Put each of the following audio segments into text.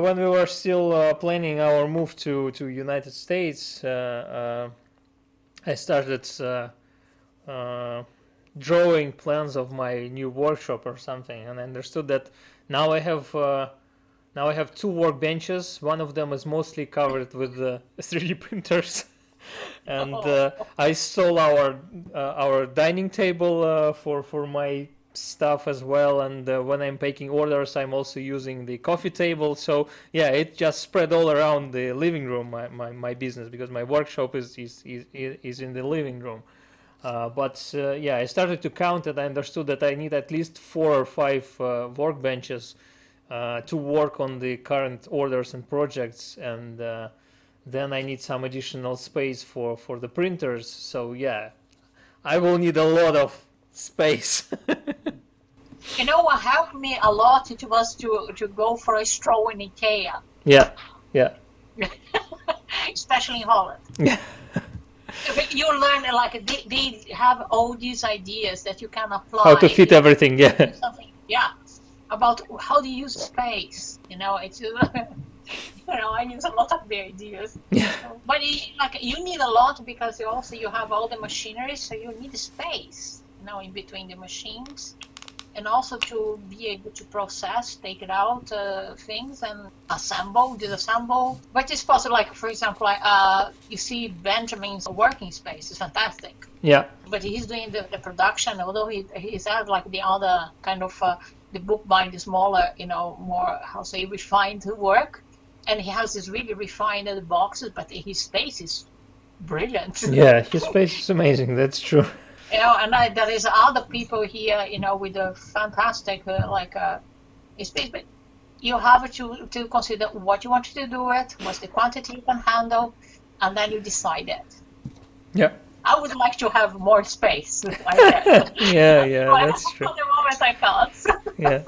When we were still uh, planning our move to to United States, uh, uh, I started uh, uh, drawing plans of my new workshop or something, and I understood that now I have uh, now I have two workbenches. One of them is mostly covered with uh, 3D printers, and uh, I stole our uh, our dining table uh, for for my stuff as well. And uh, when I'm taking orders, I'm also using the coffee table. So yeah, it just spread all around the living room. My, my, my business because my workshop is is is, is in the living room. Uh, but uh, yeah, I started to count and I understood that I need at least four or five uh, workbenches uh, to work on the current orders and projects, and uh, then I need some additional space for, for the printers. So yeah, I will need a lot of space. You know what helped me a lot? It was to, to go for a stroll in IKEA, yeah, yeah, especially in Holland. yeah, You learn like they, they have all these ideas that you can apply. how to fit everything. Yeah, yeah, about how to use space. You know, it's you know I use a lot of the ideas. yeah, But it, like you need a lot because you also you have all the machinery, so you need space, know, in between the machines, and also to be able to process, take it out uh, things and assemble, disassemble. But it's possible, like for example, like, uh, you see Benjamin's working space is fantastic yeah, but he's doing the, the production although he he's had like the other kind of uh, the bookbind is smaller you know more how say refined work and he has this really refined boxes but his space is brilliant yeah. His space is amazing. That's true. You know and I, there is other people here you know with a fantastic uh, like uh, space but you have to to consider what you want to do it what's the quantity you can handle and then you decide it. Yeah, I would like to have more space yeah, yeah. That's true. The moment, I can't. yeah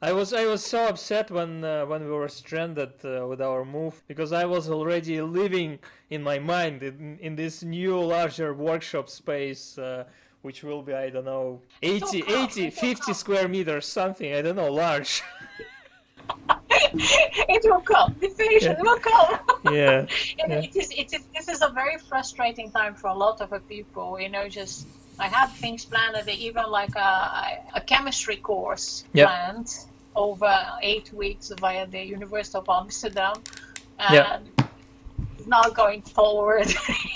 i was i was so upset when uh, when we were stranded uh, with our move because i was already living in my mind in, in this new larger workshop space uh, which will be i don't know 80 come, 80 50 square meters something i don't know large it will come. Be patient. It will come. yeah yeah. it is. It is. This is a very frustrating time for a lot of people. You know, just I had things planned. Even like a, a chemistry course Yeah. planned over eight weeks via the University of Amsterdam, and Yeah. it's not going forward.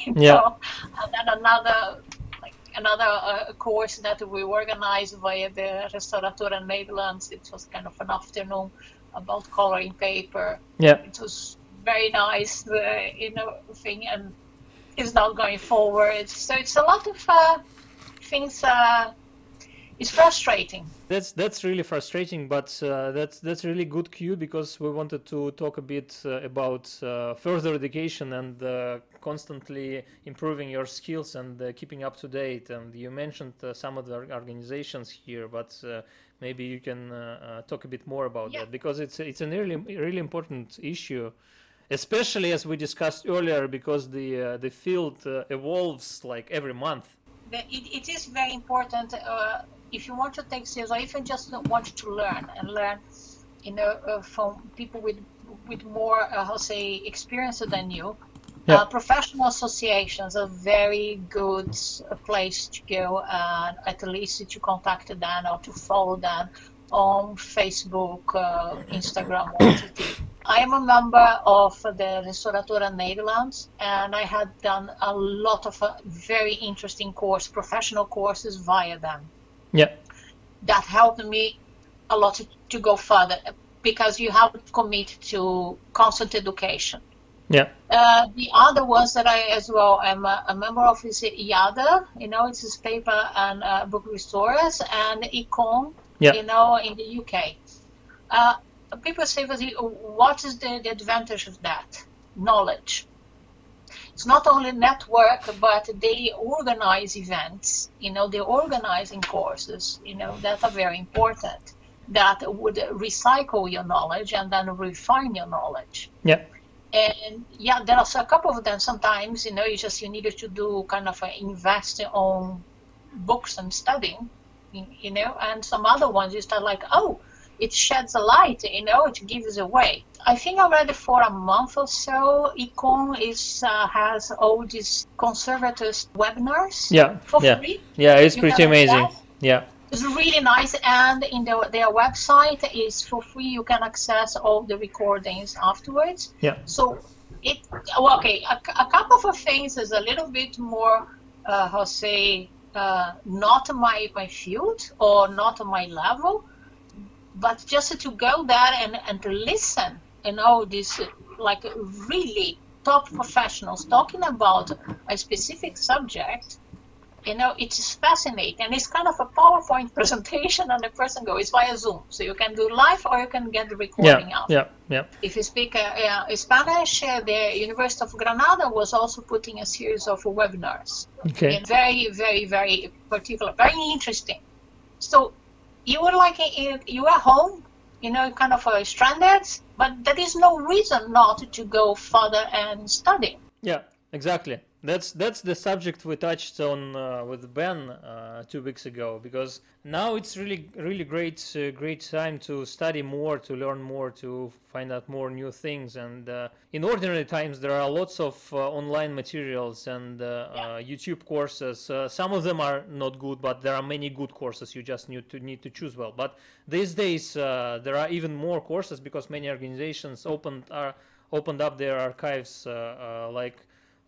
Yeah. know. And then another. like Another uh, course that we organized via the Restauratoren Netherlands. It was kind of an afternoon about coloring paper yeah it was very nice, the you know thing, and it's not going forward. So it's a lot of uh, things. Uh, it's frustrating. That's that's really frustrating, but uh, that's that's really good cue because we wanted to talk a bit uh, about uh, further education and uh, constantly improving your skills and uh, keeping up to date. And you mentioned uh, some of the organizations here, but uh, maybe you can uh, uh, talk a bit more about Yeah. that because it's it's a really really important issue. Especially as we discussed earlier, because the uh, the field uh, evolves like every month. It, it is very important uh, if you want to take sales or even just want to learn and learn, you know, uh, from people with with more uh, how say experience than you. Yeah. Uh, professional associations are very good uh, place to go and at least to contact them or to follow them on Facebook, uh, Instagram, I am a member of the Restauratoren Nederlands, and I had done a lot of uh, very interesting course, professional courses via them. Yeah, That helped me a lot to, to go further because you have to commit to constant education. Yeah, Uh, the other ones that I as well am a, a member of is IADA, you know, it's this paper and uh, book restorers, and Icon, Yeah. you know, in the UK. Uh, people say, "Well, what is the, the advantage of that? Knowledge. It's not only network, but they organize events, you know, they're organizing courses, you know, that are very important, that would recycle your knowledge and then refine your knowledge yeah, and yeah there are a couple of them sometimes you know you just you needed to do kind of invest on books and studying you know and some other ones you start like oh it sheds a light, you know, it gives away. I think already for a month or so, Icon is uh, has all these conservators webinars Yeah, for yeah, free. yeah. It's You pretty amazing. Yeah, It's really nice, and in their, their website is for free. You can access all the recordings afterwards. yeah, So it well, okay. A, a couple of things is a little bit more, uh, how say, uh, not my my field or not my level, but just to go there and and to listen, and all this uh, like really top professionals talking about a specific subject. You know, it's fascinating, and it's kind of a PowerPoint presentation, and the person goes via Zoom, so you can do live or you can get the recording yeah, out yeah, yeah. if you speak uh, uh, Spanish, uh, the University of Granada was also putting a series of webinars. Okay. And very, very, very particular, very interesting. So you were like uh, you are home, you know, kind of uh, stranded, but there is no reason not to go further and study. Yeah, exactly. That's that's the subject we touched on uh, with Ben uh, two weeks ago because now it's really really great uh, great time to study more, to learn more, to find out more new things. And uh, in ordinary times, there are lots of uh, online materials and uh, uh, YouTube courses. Uh, some of them are not good, but there are many good courses. You just need to need to choose well. But these days, uh, there are even more courses because many organizations opened are opened up their archives, uh, uh, like.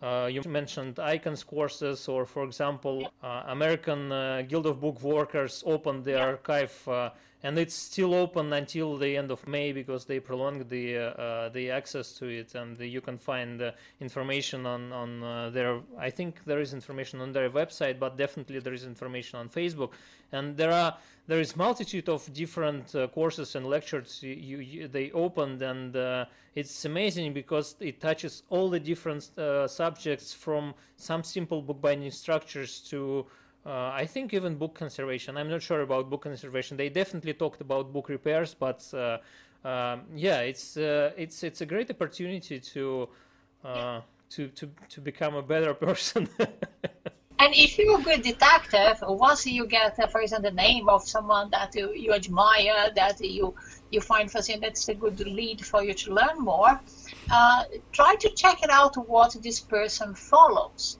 Uh, you mentioned Icon's courses, or for example, uh, American uh, Guild of Book Workers opened their archive, uh, and it's still open until the end of May because they prolonged the uh, uh, the access to it, and you can find uh, information on on uh, their. I think there is information on their website, but definitely there is information on Facebook, and there are there is multitude of different uh, courses and lectures you, you, they opened and uh, it's amazing because it touches all the different subjects from some simple bookbinding structures to uh, I think even book conservation. I'm not sure about book conservation. They definitely talked about book repairs, but uh, um, yeah, it's uh, it's it's a great opportunity to uh, to to to become a better person. And if you're a good detective, once you get, uh, for example, the name of someone that you, you admire, that you you find fascinating, that's a good lead for you to learn more. Uh, try to check it out what this person follows,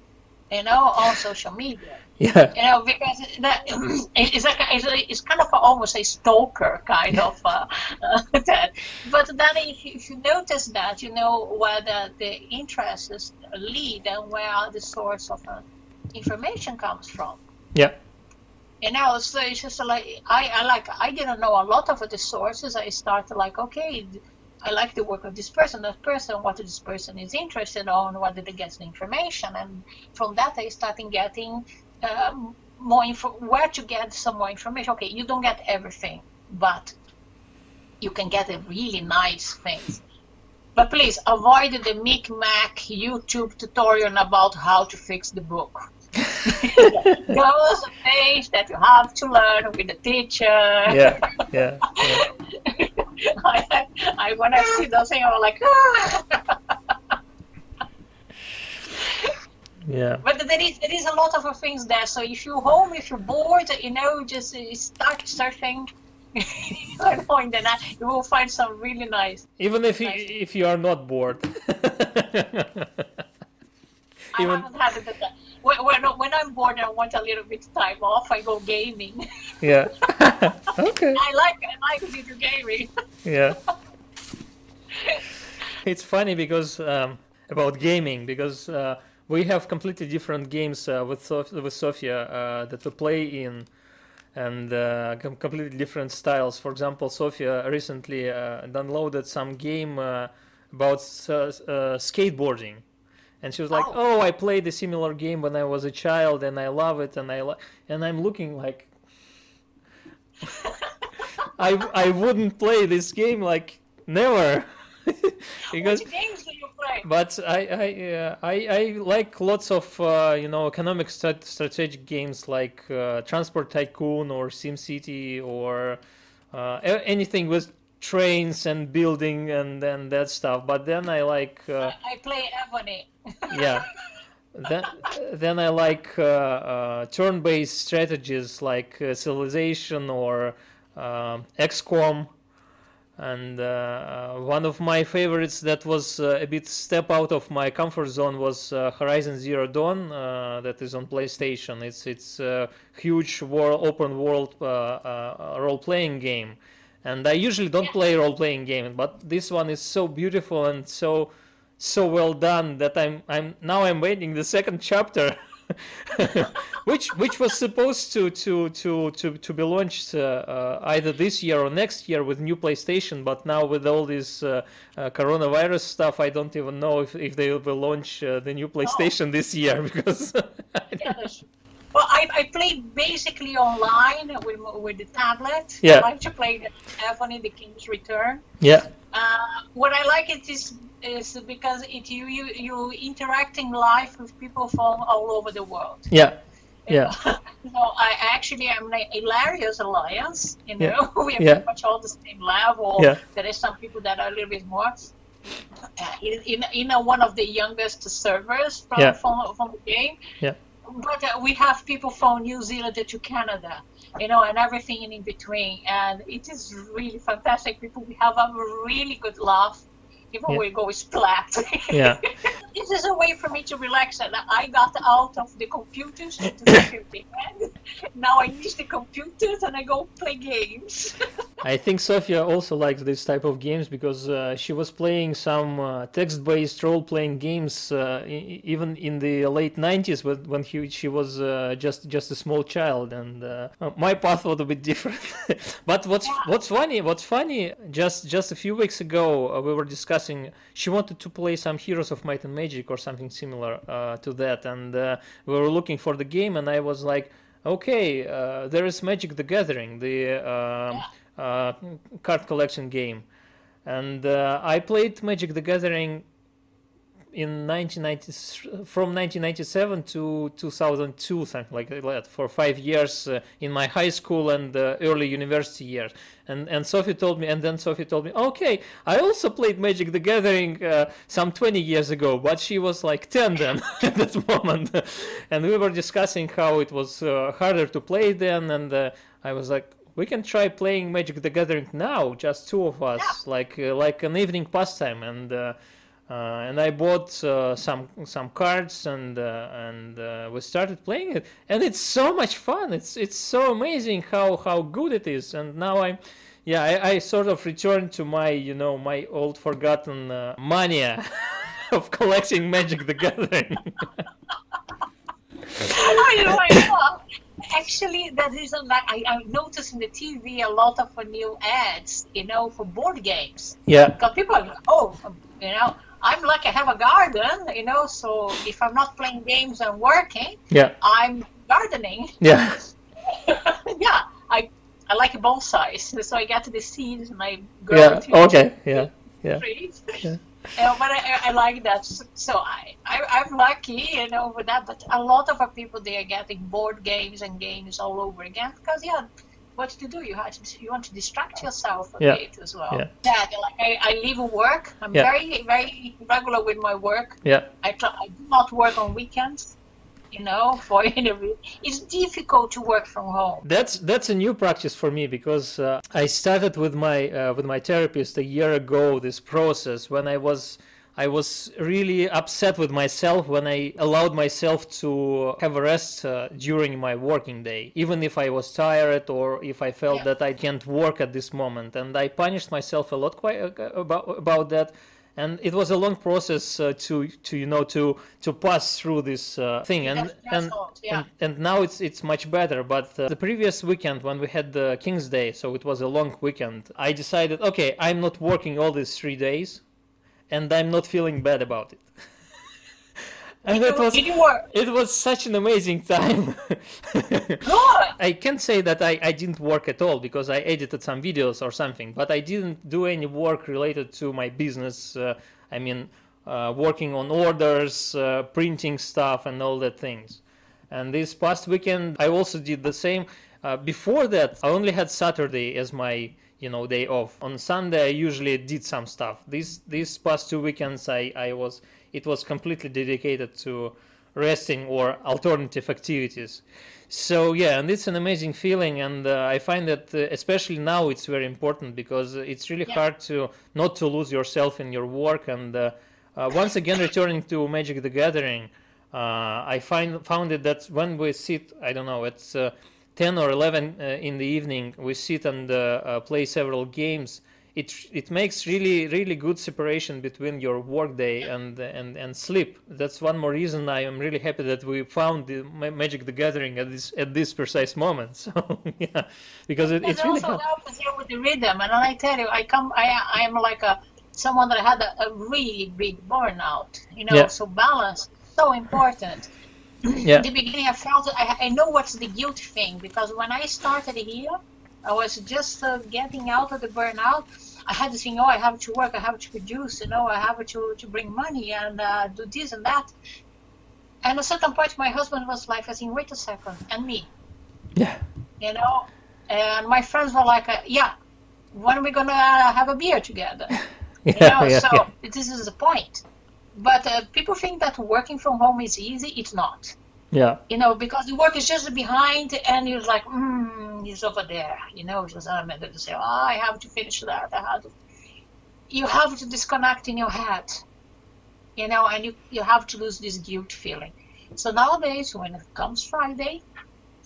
you know, on social media. Yeah, You know, because that, it's like a, it's, a, it's kind of a, almost a stalker kind of uh, uh, that. But then if, you- if you notice that, you know where the, the interests lead and where the source of uh, information comes from. yeah, You know, so it's just like I, I like I didn't know a lot of the sources. I started like, okay, I like the work of this person, that person, what this person is interested on, what did they get the information, and from that I started getting um, more info, where to get some more information. Okay, you don't get everything, but you can get a really nice things. But please avoid the Mic-Mac YouTube tutorial about how to fix the book. Those things that you have to learn with the teacher. yeah, yeah, yeah. I, I when I see those things, I'm like, ah. yeah. but there is there is a lot of things there. So if you're home, if you're bored, you know, just uh, start surfing. I know in the night you will find some really nice. Even if you, if you are not bored. I Even haven't had it. When, when, when I'm bored and I want a little bit of time off, I go gaming. yeah. okay. I like I like video gaming. Yeah. It's funny because um, about gaming because uh, we have completely different games uh, with Sof- with Sofia uh, that we play in, and uh, com- completely different styles. For example, Sofia recently uh, downloaded some game uh, about uh, skateboarding. And she was like, Oh. "Oh, I played a similar game when I was a child, and I love it." And I li-. and I'm looking like, I I wouldn't play this game like never, because Which games do but I I, uh, I I like lots of uh, you know economic strat- strategic games like uh, Transport Tycoon or SimCity or uh, anything with trains and building and then that stuff. But then I like uh, I play Ebony. yeah. Then, then I like uh, uh, turn-based strategies like uh, Civilization or um XCOM and uh, one of my favorites that was uh, a bit step out of my comfort zone was uh, Horizon Zero Dawn that is on PlayStation. It's it's a huge world, open world role playing game, and I usually don't play role playing games, but this one is so beautiful and so so well done that I'm I'm now I'm waiting the second chapter. which which was supposed to to to to, to be launched uh, uh, either this year or next year with new PlayStation, but now with all this uh, uh coronavirus stuff, I don't even know if, if they will launch uh, the new PlayStation oh. this year because. well, I, I played basically online with, with the tablet. Yeah. I like to play the Symphony, The King's Return. Yeah. Uh, what I like it is is because it you you you interacting live with people from all over the world. Yeah. Yeah. so I actually am a hilarious alliance. You know, yeah. we have yeah. pretty much all the same level. Yeah. There is some people that are a little bit more. Uh, in, in, in a, one of the youngest servers from, yeah. from, from the game. Yeah. But uh, we have people from New Zealand to Canada, you know, and everything in between. And it is really fantastic. People, we have a really good laugh even yeah. we go splat. yeah. this is a way for me to relax, and I got out of the computers into now I miss the computers and I go play games. I think Sofia also likes this type of games because uh, she was playing some uh, text-based role-playing games uh, I- even in the late 90s when, when he, she was uh, just just a small child, and uh, my path was a bit different. but what's yeah. what's funny? What's funny? Just just a few weeks ago uh, we were discussing. She wanted to play some Heroes of Might and Magic or something similar to that, and we were looking for the game, and I was like okay, uh, there is Magic the Gathering, the uh, uh, card collection game, and uh, I played Magic the Gathering in 1990 from 1997 to 2002 something like that for five years uh, in my high school and uh, early university years and and sophie told me and then sophie told me okay i also played magic the gathering uh, some 20 years ago but she was like 10 then at that moment and we were discussing how it was uh, harder to play then and uh, i was like we can try playing magic the gathering now just two of us yeah. like uh, like an evening pastime and uh, and I bought uh, some some cards and uh, and we started playing it and it's so much fun it's it's so amazing how how good it is and now I'm yeah I, I sort of returned to my you know my old forgotten mania of collecting Magic the Gathering. Know, I. Actually, that is like I, I noticed in the TV a lot of new ads, you know, for board games. Yeah. Because people, are, oh, you know, I'm lucky I have a garden, you know, so if I'm not playing games and working, yeah, I'm gardening. Yeah. yeah, I I like bonsais, so I get the seeds and I grow yeah. Okay. Yeah. Yeah. Trees. Yeah. but I, I like that. So I, I, am lucky, you know, with that. But a lot of people, they are getting board games and games all over again because, yeah, what to do. You have to, you want to distract yourself a yeah. bit as well. Yeah. yeah like I, I leave work. I'm yeah. very very regular with my work. Yeah. I try, I do not work on weekends. You know, for interview, it's difficult to work from home. That's that's a new practice for me because uh, I started with my uh, with my therapist a year ago. This process when I was I was really upset with myself when I allowed myself to have a rest uh, during my working day, even if I was tired or if I felt yeah. that I can't work at this moment. And I punished myself a lot quite uh, about about that. And it was a long process uh, to to you know to to pass through this uh, thing. And and, yeah. and, and now it's it's much better. But uh, the previous weekend when we had the King's Day, so it was a long weekend. I decided, okay, I'm not working all these three days and I'm not feeling bad about it. and it was it was such an amazing time. I can't say that I, I didn't work at all because I edited some videos or something, but I didn't do any work related to my business. Uh, I mean, uh, working on orders, uh, printing stuff, and all that things. And this past weekend, I also did the same. Uh, before that, I only had Saturday as my you know day off on sunday i usually did some stuff this these past two weekends i i was it was completely dedicated to resting or alternative activities. So yeah, and it's an amazing feeling, and uh, I find that uh, especially now it's very important because it's really Yeah. hard to not to lose yourself in your work. And uh, uh, once again, returning to Magic the Gathering, uh, I find found it that when we sit, I don't know, it's uh, ten or eleven uh, in the evening, we sit and uh, uh, play several games. It it makes really really good separation between your workday and and and sleep. That's one more reason I am really happy that we found the Ma- Magic the Gathering at this at this precise moment. So yeah, because it, It it really also helps. helps you with the rhythm, and I tell you, I come, I, I am like a someone that had a, a really big burnout. You know, Yeah. so balance so important. Yeah. In the beginning, I felt I, I know what's the guilt thing because when I started here, I was just uh, getting out of the burnout. I had to think, oh, I have to work, I have to produce, you know, I have to to bring money and uh, do this and that. And at a certain point, my husband was like, I think, wait a second, and me Yeah. you know. And my friends were like, uh, "Yeah, when are we gonna have a beer together?" You know. yeah, so yeah. this is the point. But uh, people think that working from home is easy. It's not. Yeah. You know, because the work is just behind, and you're like, "Hmm, he's over there." You know, just I'm meant to say, "Oh, I have to finish that. I have to." You have to disconnect in your head. You know, and you you have to lose this guilt feeling. So nowadays, when it comes Friday,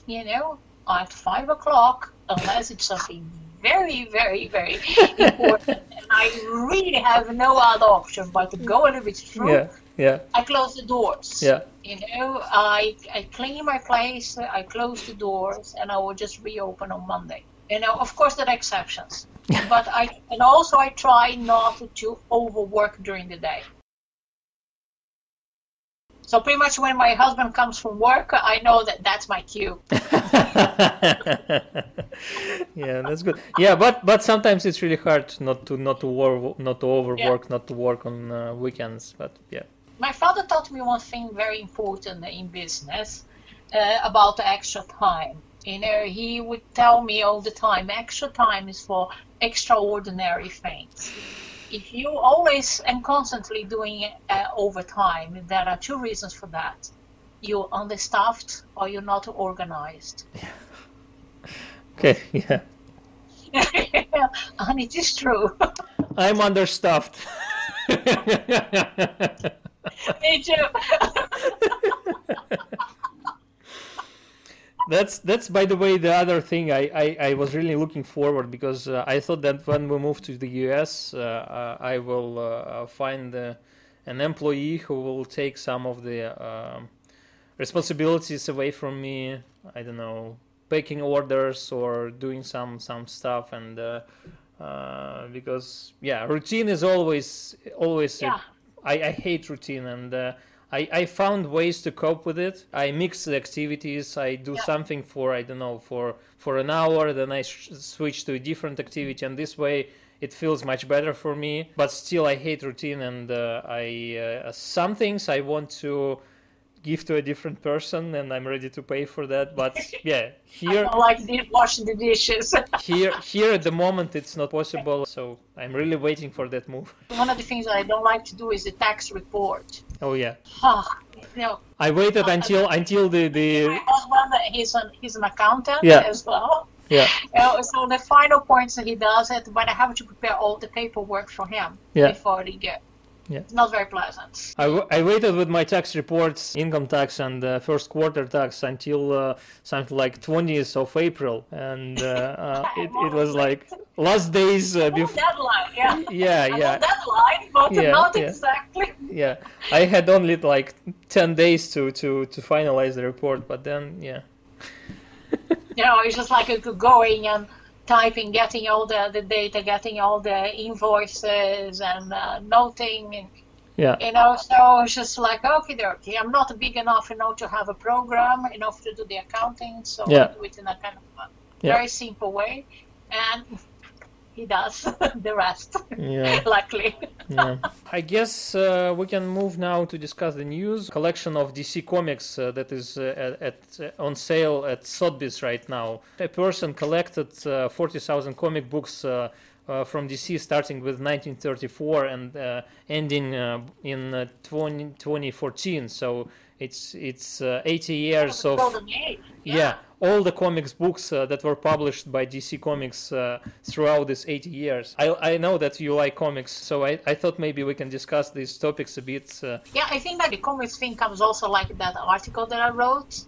you know, at five o'clock, unless it's something very, very, very important, and I really have no other option but to go a little bit through. Yeah. Yeah. I close the doors. Yeah. You know, I I clean my place, I close the doors, and I will just reopen on Monday. You know, of course there are exceptions, but I and also I try not to overwork during the day. So pretty much when my husband comes from work, I know that that's my cue. yeah, that's good. Yeah, but but sometimes it's really hard not to not to war, not to overwork, not to work on uh, weekends. But yeah, My father taught me one thing very important in business uh, about extra time. You know, he would tell me all the time, extra time is for extraordinary things. If you always and constantly doing uh, overtime, there are two reasons for that. You're understaffed or you're not organized. Yeah. okay, yeah, and it is true. I'm understaffed. me too. That's that's by the way the other thing I, I, I was really looking forward because uh, I thought that when we move to the US uh, uh, I will uh, find uh, an employee who will take some of the um responsibilities away from me I don't know picking orders or doing some some stuff and uh, uh, because yeah routine is always always Yeah. I, I hate routine and uh, I, I found ways to cope with it. I mix the activities. I do Yeah. something for I don't know for for an hour, then I sh- switch to a different activity, and this way it feels much better for me. But still, I hate routine, and uh, I uh, some things I want to give to a different person, and I'm ready to pay for that. But yeah, here like washing the dishes. here here at the moment it's not possible. So I'm really waiting for that move. One of the things that I don't like to do is the tax report. Oh yeah, Ah, know, I waited until until the the my husband, he's an he's an accountant Yeah. as well. yeah know, so the final points that he does it, but I have to prepare all the paperwork for him Yeah. before he get. Yeah. It's not very pleasant. I, w- I waited with my tax reports, income tax and uh, first quarter tax until uh, something like 20th of April, and uh, uh, it, it was like last days uh, before. deadline, yeah. Yeah, I yeah, deadline, but Yeah, not yeah. exactly. yeah. I had only like 10 days to to to finalize the report, but then yeah, You know, it's just like going and typing, getting all the, the data, getting all the invoices and uh, noting and yeah, you know so it's just like okay okay i'm not big enough you know to have a program enough to do the accounting so Yeah. i do it in a kind of a Yeah. very simple way and he does the rest yeah. luckily yeah. I guess uh, we can move now to discuss the news. Collection of DC comics uh, that is uh, at, at uh, on sale at Sotheby's right now. A person collected uh, 40,000 comic books. Uh, uh, from DC, starting with 1934 and uh, ending uh, in uh, 20, 2014. So it's it's uh, 80 years of Age. yeah. all the comics books uh, that were published by DC Comics uh, throughout these 80 years. I, I know that you like comics, so I, I thought maybe we can discuss these topics a bit. Uh, Yeah, I think that the comics thing comes also like that article that I wrote.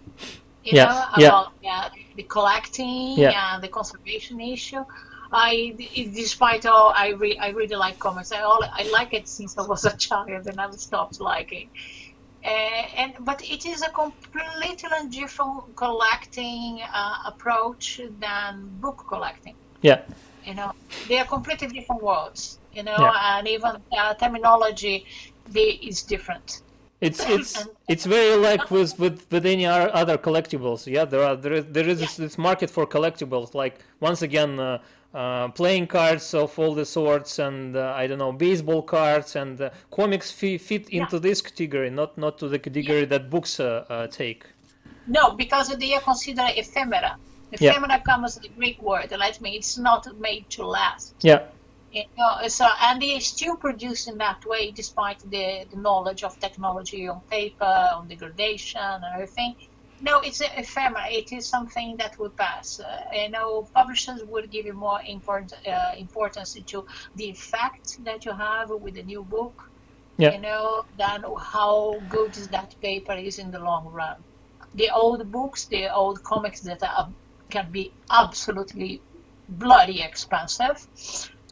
You Yeah, know, about yeah, the collecting Yeah. and the conservation issue. I, despite all, I re, I really like comics. I all, I like it since I was a child, and I stopped liking. Uh, and but it is a completely different collecting uh, approach than book collecting. yeah, You know, they are completely different worlds. You know, Yeah. and even uh, terminology they, is different. it's it's it's very like with with with any other collectibles. Yeah, there are there is, there is this, this market for collectibles. Like once again. Uh, playing cards of all the sorts and uh, I don't know baseball cards and uh, comics fi- fit into this category, not not to the category that books uh, uh, take. No, because they are considered ephemera. Yeah. Ephemera comes from the Greek word. Let me. It's not made to last. Yeah, You know, so and they are still produce in that way, despite the, the knowledge of technology on paper, on degradation, and everything. No, it's a ephemera. It is something that will pass. Uh, you know, publishers will give you more important uh, importance to the effect that you have with the new book. Yeah. You know, than how good that paper is in the long run. The old books, the old comics that are, can be absolutely bloody expensive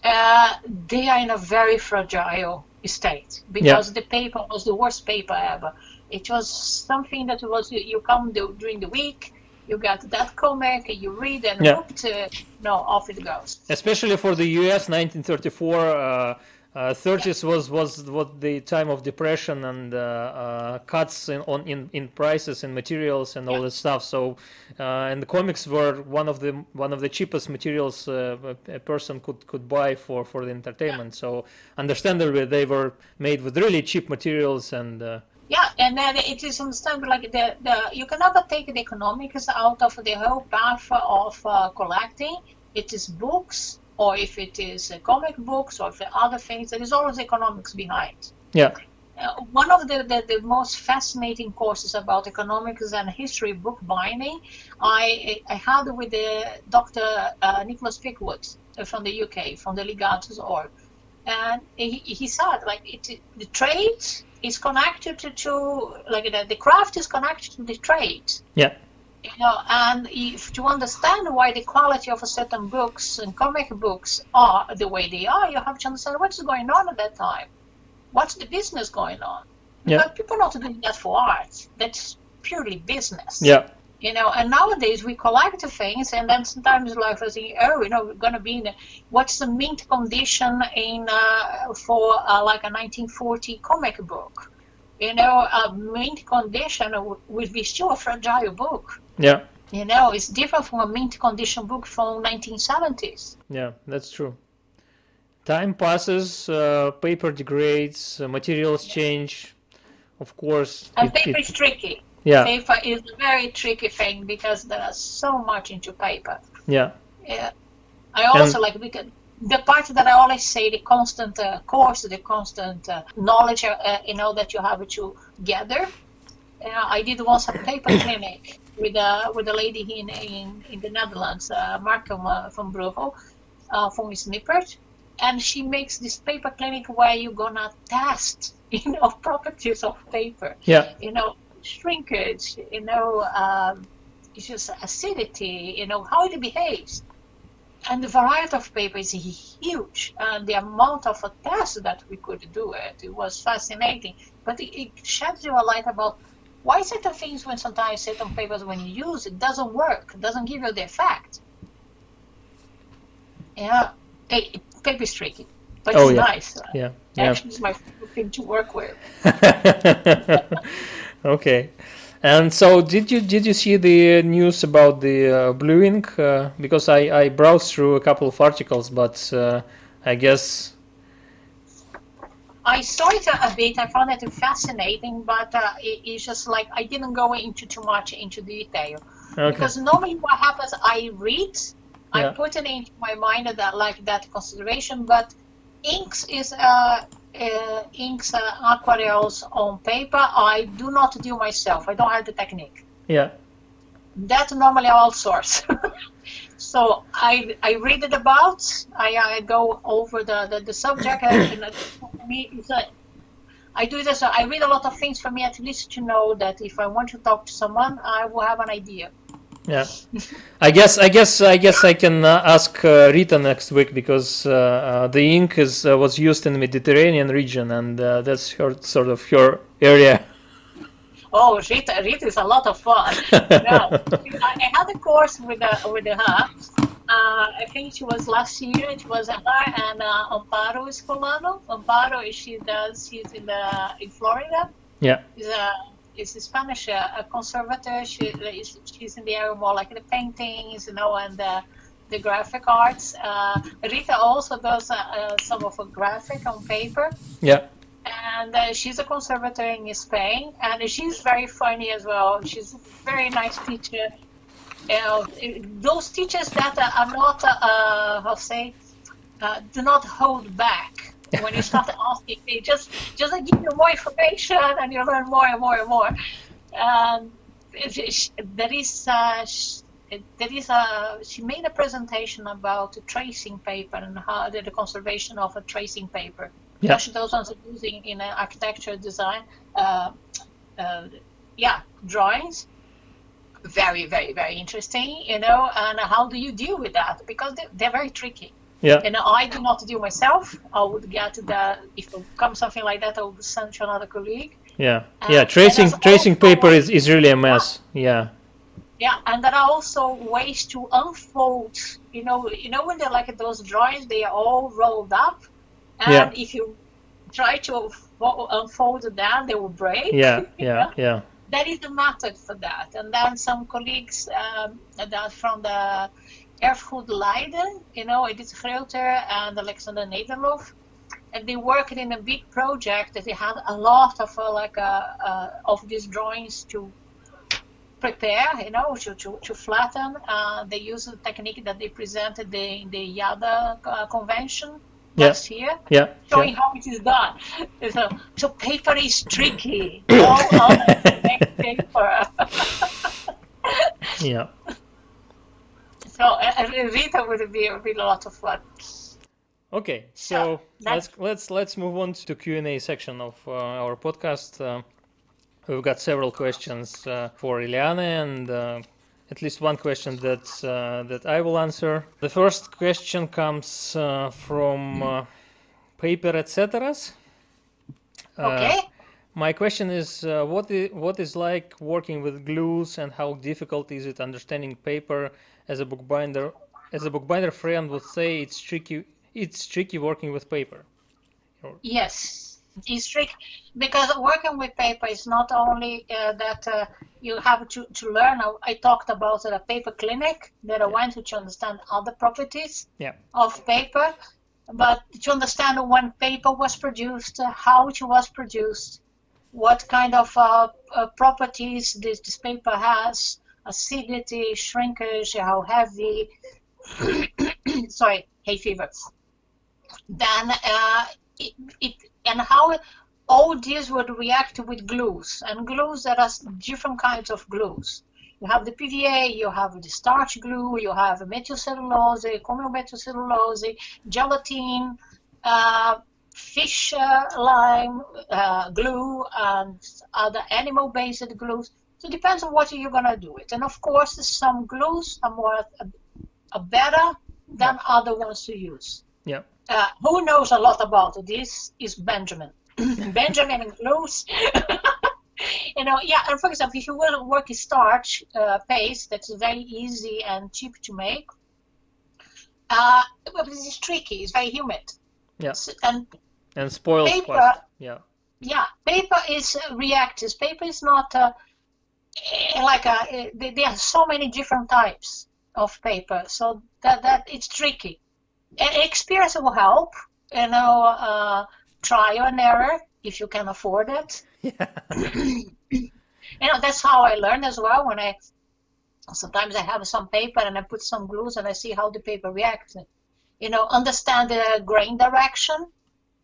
uh, they are in a very fragile state because the paper was the worst paper ever. It was something that was you come do, during the week, you got that comic, you read and Yeah. whooped, uh, no, off it goes. especially for the US, 1934. Uh, uh, 30s was was what the time of depression and uh, uh, cuts in on in, in prices and materials and all Yeah. that stuff. So, uh, and the comics were one of the one of the cheapest materials uh, a, a person could could buy for for the entertainment. So, understandably, they were made with really cheap materials and. Uh, Yeah, and then it is understandable like the, the you cannot take the economics out of the whole path of uh, collecting. It is books, or if it is uh, comic books, or if other things. There is always economics behind. yeah, Uh, one of the, the, the most fascinating courses about economics and history book binding I, I had with the Dr. Uh, Nicholas Pickwoad uh, from the UK, from the Ligatus org. And he, he said, like, it, the trade is connected to, to like, the, the craft is connected to the trade. yeah, You know, and if to understand why the quality of a certain books and comic books are the way they are, you have to understand what's going on at that time. What's the business going on? Yeah. But people are not doing that for art. That's purely business. yeah, You know, and nowadays we collect the things, and then sometimes like I think, oh, you know, we're gonna be in a, what's the mint condition in uh, for uh, like a 1940 comic book? You know, a mint condition would be still a fragile book. yeah, You know, it's different from a mint condition book from 1970s. yeah. That's true. Time passes, uh, paper degrades, uh, materials change. Of course, And it- paper it- is tricky. Yeah, Paper is a very tricky thing because there's so much into paper. yeah, Yeah. I also like because the part that I always say the constant uh, course, the constant uh, knowledge, uh, uh, you know, that you have to gather. I did once a paper clinic with a with a lady in in, in the Netherlands, uh, Markham uh, from Bruegel, uh, from Snippert, and she makes this paper clinic where you're gonna test, you know, properties of paper yeah, you know, shrinkage, you know, um, it's just acidity, you know, how it behaves. And the variety of paper is huge, and the amount of tests that we could do it, it was fascinating. But it, it sheds you a light about why certain things, when sometimes certain papers, when you use it, doesn't work, doesn't give you the effect. Yeah, pa- paper is tricky, but Oh, it's yeah. nice. yeah, yeah. Actually, it's my favorite thing to work with. okay. And so, did you did you see the news about the uh, blue ink? Uh, because I I browsed through a couple of articles, but uh, I guess I saw it a, a bit. I found it fascinating, but uh, it, it's just like I didn't go into too much into detail okay. because normally what happens, I read, Yeah. I put it into my mind that like that consideration, but inks is uh, uh, inks, uh, aquarels on paper, I do not do myself. I don't have the technique. Yeah. That normally I outsource. so I I read it about. I, I go over the, the, the subject, and it- me, it's a, I do this. I read a lot of things for me at least to know that if I want to talk to someone, I will have an idea. Yeah, I guess I guess I guess I can uh, ask uh, Rita next week because uh, uh, the ink is uh, was used in the Mediterranean region and uh, that's her sort of her area. Oh, Rita, Rita is a lot of fun. no, I, had a course with uh, with her. Uh, I think she was last year. It was her and uh, Amparo Escolano. Amparo, she does. She's in the in Florida. Yeah, a is a Spanish uh, a conservator. She is she's in the area more like the paintings, you know, and the the graphic arts. Uh, Rita also does uh, uh, some of her graphic on paper yeah, and uh, she's a conservator in Spain, and she's very funny as well. She's a very nice teacher. Those teachers that are not, uh, how say, uh, do not hold back when you start asking. They just just give you more information, and you learn more and more and more. Um, there is. Sh- there is a. She made a presentation about the tracing paper and how the, the conservation of a tracing paper Yeah. especially those ones are using in uh, architecture design. Uh, uh, yeah, drawings. Very, very, very interesting, you know. And how do you deal with that? Because they, they're very tricky. Yeah, And I do not do myself. I would get the if it comes something like that, I would send to another colleague. yeah, yeah. Tracing tracing paper is, is really a mess. Yeah, Yeah, and there are also ways to unfold. You know, you know when they're like those drawings, they are all rolled up, and Yeah. if you try to unfold them, they will break. yeah, yeah, yeah, There is a method for that, and then some colleagues um, that from the Erfgoed Leiden, you know, Edith Greuter and Alexander Nederlof, and they worked in a big project that they had a lot of uh, like uh, uh, of these drawings to prepare, you know, to, to, to flatten. Uh, they use a technique that they presented in the IADA uh, convention. Last year, yeah, showing how it is done. So, so paper is tricky. All on paper. yeah. so uh, uh, Rita would be a really lot of fun. Okay, so Yeah, let's let's let's move on to Q and A section of uh, our podcast. Uh, we've got several questions uh, for Eliane and uh, at least one question that uh, that I will answer. The first question comes uh, from uh, Paper etc. Okay. My question is, uh, what is what is like working with glues, and how difficult is it understanding paper? As a bookbinder, as a bookbinder friend would say, it's tricky. It's tricky working with paper. Yes, it's tricky because working with paper is not only uh, that uh, you have to, to learn. I, I talked about a paper clinic that I went to, to understand other properties Yeah, of paper, but to understand when paper was produced, how it was produced, what kind of uh, uh, properties this, this paper has, acidity, shrinkage, how heavy, sorry, hay fever. Then uh, it, it and how all these would react with glues. And glues, there are different kinds of glues. You have the PVA, you have the starch glue, you have methylcellulose, chromium methylcellulose, gelatin, uh, fish uh, lime uh, glue, and other animal-based glues. So it depends on what you're gonna do it. And of course, some glues are more are better than other ones to use. yeah, Uh, who knows a lot about this is Benjamin. Benjamin and glues. you know, yeah. And for example, if you will to work a starch uh, paste that's very easy and cheap to make, uh, but it's tricky. It's very humid. yeah, S- And and spoils Paper. fast. Yeah, yeah, paper is uh, reactive. Paper is not uh, eh, like a, eh, there are so many different types of paper, so that that it's tricky. Experience will help. You know, uh, trial and error if you can afford it. yeah, You know, that's how I learn as well. When I sometimes I have some paper and I put some glues and I see how the paper reacts. You know, understand the grain direction.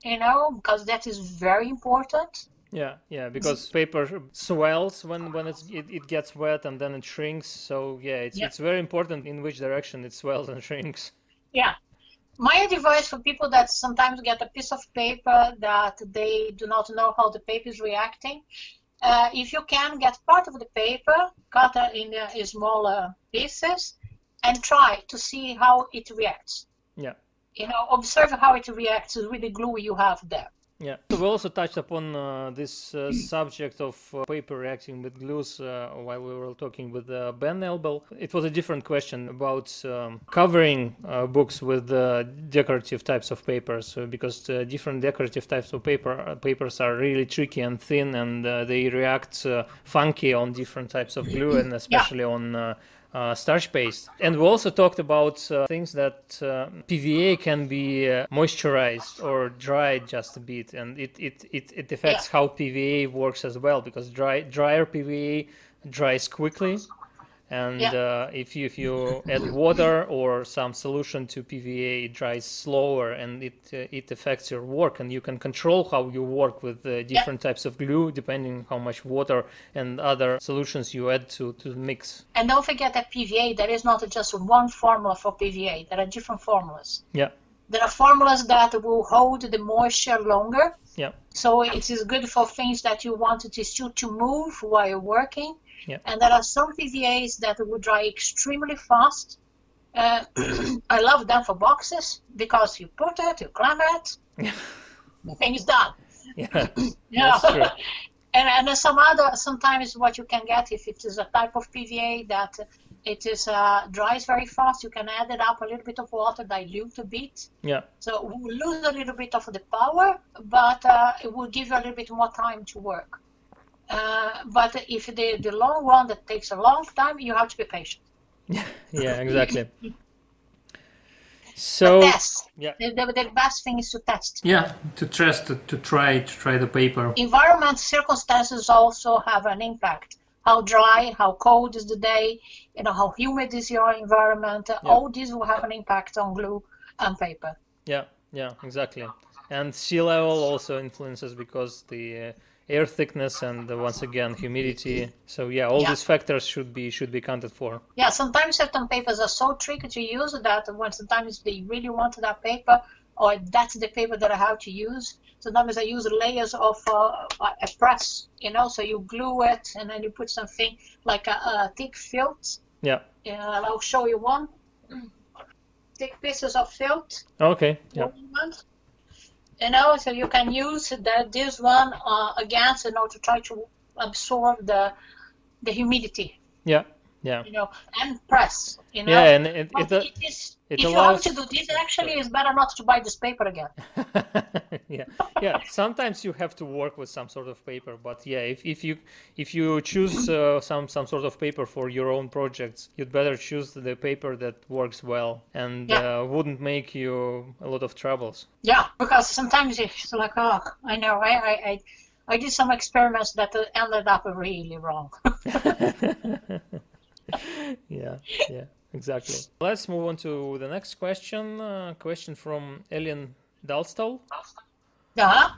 you know, because that is very important. Yeah, yeah, because paper swells when when it's, it, it gets wet and then it shrinks. So yeah, it's Yeah. it's very important in which direction it swells and shrinks. Yeah. My advice for people that sometimes get a piece of paper that they do not know how the paper is reacting, uh, if you can get part of the paper, cut it in uh, smaller pieces, and try to see how it reacts. Yeah. You know, observe how it reacts with the glue you have there. Yeah. So we also touched upon uh, this uh, subject of uh, paper reacting with glues uh, while we were talking with uh, Ben Elbel. It was a different question about um, covering uh, books with uh, decorative types of papers because different decorative types of paper papers are really tricky and thin and uh, they react uh, funky on different types of glue and especially on uh, starch paste. And we also talked about uh, things that uh, PVA can be uh, moisturized or dried just a bit, and it it, it, it affects how PVA works as well because dry drier PVA dries quickly. And Yeah. uh, if you if you add water or some solution to PVA, it dries slower, and it uh, it affects your work. And you can control how you work with uh, different types of glue depending how much water and other solutions you add to to the mix. And don't forget that PVA, there is not just one formula for PVA. There are different formulas. Yeah, There are formulas that will hold the moisture longer. yeah, So it is good for things that you want it still to move while you're working. Yeah. And there are some PVAs that will dry extremely fast. Uh, I love them for boxes because you put it, you clamp it, the thing is done. yeah. Yeah. That's true. and and some other sometimes what you can get if it is a type of PVA that it is uh, dries very fast, you can add it up a little bit of water, dilute a bit. Yeah, So we lose a little bit of the power, but uh, it will give you a little bit more time to work. Uh, but if the, the long one that takes a long time, you have to be patient. yeah, exactly. So Test. yeah, The, the, the best thing is to test. yeah, to test, to, to try, to try the paper. Environment circumstances also have an impact. How dry, how cold is the day, you know, how humid is your environment. All these will have an impact on glue and paper. Yeah, yeah, exactly. And sea level also influences because the uh, air thickness and uh, once again humidity. So yeah, all Yeah. these factors should be should be counted for. Yeah, sometimes certain papers are so tricky to use that when sometimes they really want that paper or that's the paper that I have to use. Sometimes I use layers of uh, a press, you know, so you glue it and then you put something like a, a thick felt. Yeah. Uh, I'll show you one. Thick pieces of felt. Okay. Yeah. You know, so you can use the, this one uh, against, you know, to try to absorb the the humidity, Yeah. Yeah. you know, and press, you know. Yeah, and it, it, it is, it if allows- you have to do this, actually, it's better not to buy this paper again. yeah yeah sometimes you have to work with some sort of paper but yeah if, if you if you choose uh, some some sort of paper for your own projects you'd better choose the paper that works well and Yeah. uh, wouldn't make you a lot of troubles Yeah, because sometimes it's like, oh, I know, I, I, I, I did some experiments that ended up really wrong. yeah yeah exactly let's move on to the next question uh, question from Ellen Dalstall yeah.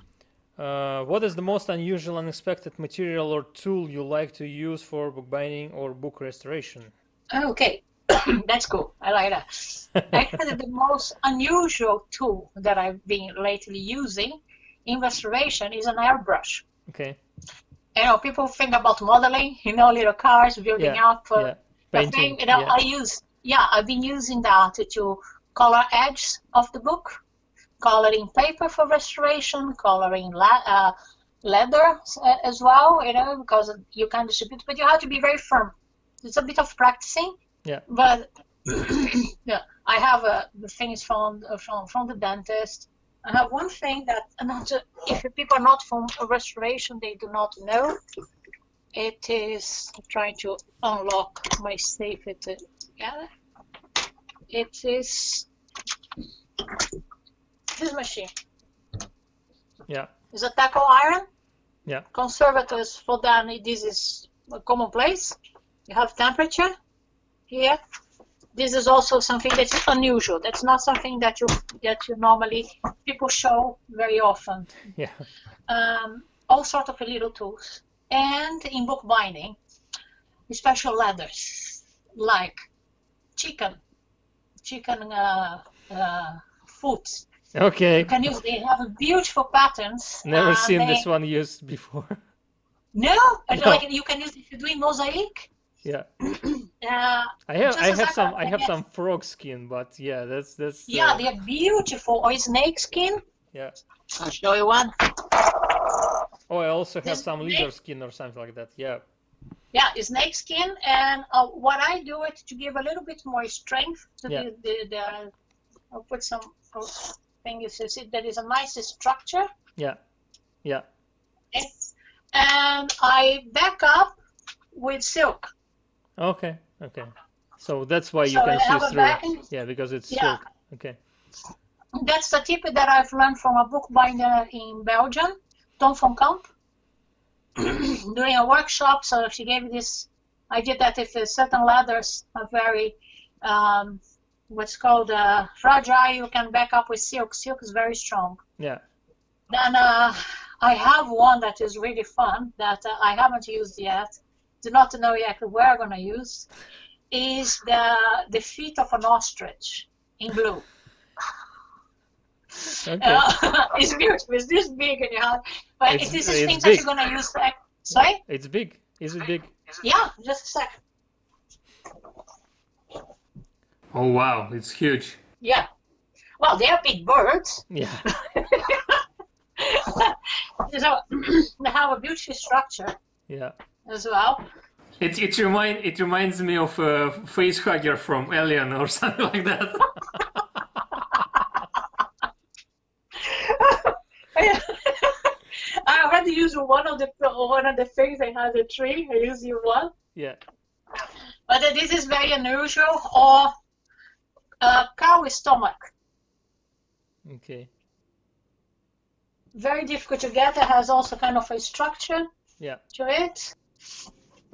uh, what is the most unusual unexpected material or tool you like to use for bookbinding or book restoration Okay, that's cool. I like that. Actually, the most unusual tool that I've been lately using in restoration is an airbrush. okay You know, people think about modeling, you know, little cars building Yeah, up. Uh, yeah. the Painting, thing, you know, yeah. I use, yeah, I've been using that to color edges of the book, coloring paper for restoration, coloring la- uh, leather uh, as well, you know, because you can distribute, but you have to be very firm. It's a bit of practicing. Yeah. But yeah, I have uh, the things from from from the dentist. I have one thing that uh, not if people are not from restoration, they do not know. It is trying to unlock my safe it together. It is this machine. yeah Is a tacking iron. Yeah. Conservators for them this is a commonplace. You have temperature here, this is also something that's unusual. That's not something that you that you normally people show very often. Yeah. Um, all sort of little tools, and in bookbinding, special leathers like chicken, chicken uh, uh, foot. Okay. You can use. They have beautiful patterns. Never and seen they- this one used before. No, No. like you can use if you're doing mosaic. Yeah. Uh, I have I have some I have some frog skin, but yeah, that's that's yeah, uh, they're beautiful. Or snake skin. yeah. I'll show you one. Oh, I also have This some snake- leather skin or something like that. Yeah. Yeah, snake skin, and uh, what I do it to give a little bit more strength to Yeah. the, the, the I'll put some oh, thing you see there is a nice structure, Yeah. Yeah. okay? and I back up with silk. Okay. Okay. So that's why you So can see through. backing. Yeah, because it's Yeah. silk. Okay. That's the tip that I've learned from a bookbinder in Belgium, Tom van Kamp, during a workshop. So she gave me this idea that if certain leathers are very, um, what's called uh, fragile, you can back up with silk. Silk is very strong. Yeah. Then uh, I have one that is really fun that uh, I haven't used yet. Do not know yet where I'm gonna use. Is the the feet of an ostrich in blue. Okay. Uh, it's beautiful. It's this big and you have, but It's- it is it's things big. that you're gonna use. Like, sorry? It's big. Is it big? Yeah, just a sec. Oh wow, it's huge. Yeah. Well, they are big birds. Yeah. so they have a beautiful structure Yeah. As well. It it remind it reminds me of a face hugger from Alien or something like that. I already used one of the one of the things. I had a tree. I used you one, yeah. but uh, this is very unusual. Or uh, cow stomach. Okay. Very difficult to get. It has also kind of a structure. Yeah. to it.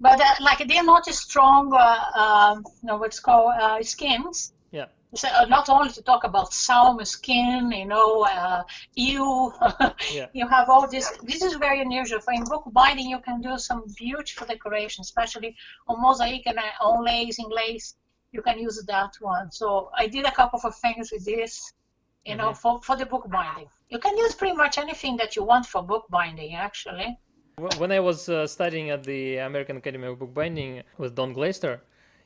but uh, like they're not strong, uh, um, you know, what's called uh, skins. Yeah. So uh, not only to talk about salmon skin, you know, uh, eel. Yeah. you have all this. This is very unusual. For in book binding, you can do some beautiful decoration, especially on mosaic and uh, on lace in lace. You can use that one. So I did a couple of things with this, you know, Mhm. for, for the book binding. You can use pretty much anything that you want for book binding, actually. Wh- When I was uh, studying at the American Academy of Bookbinding with Don Glaister,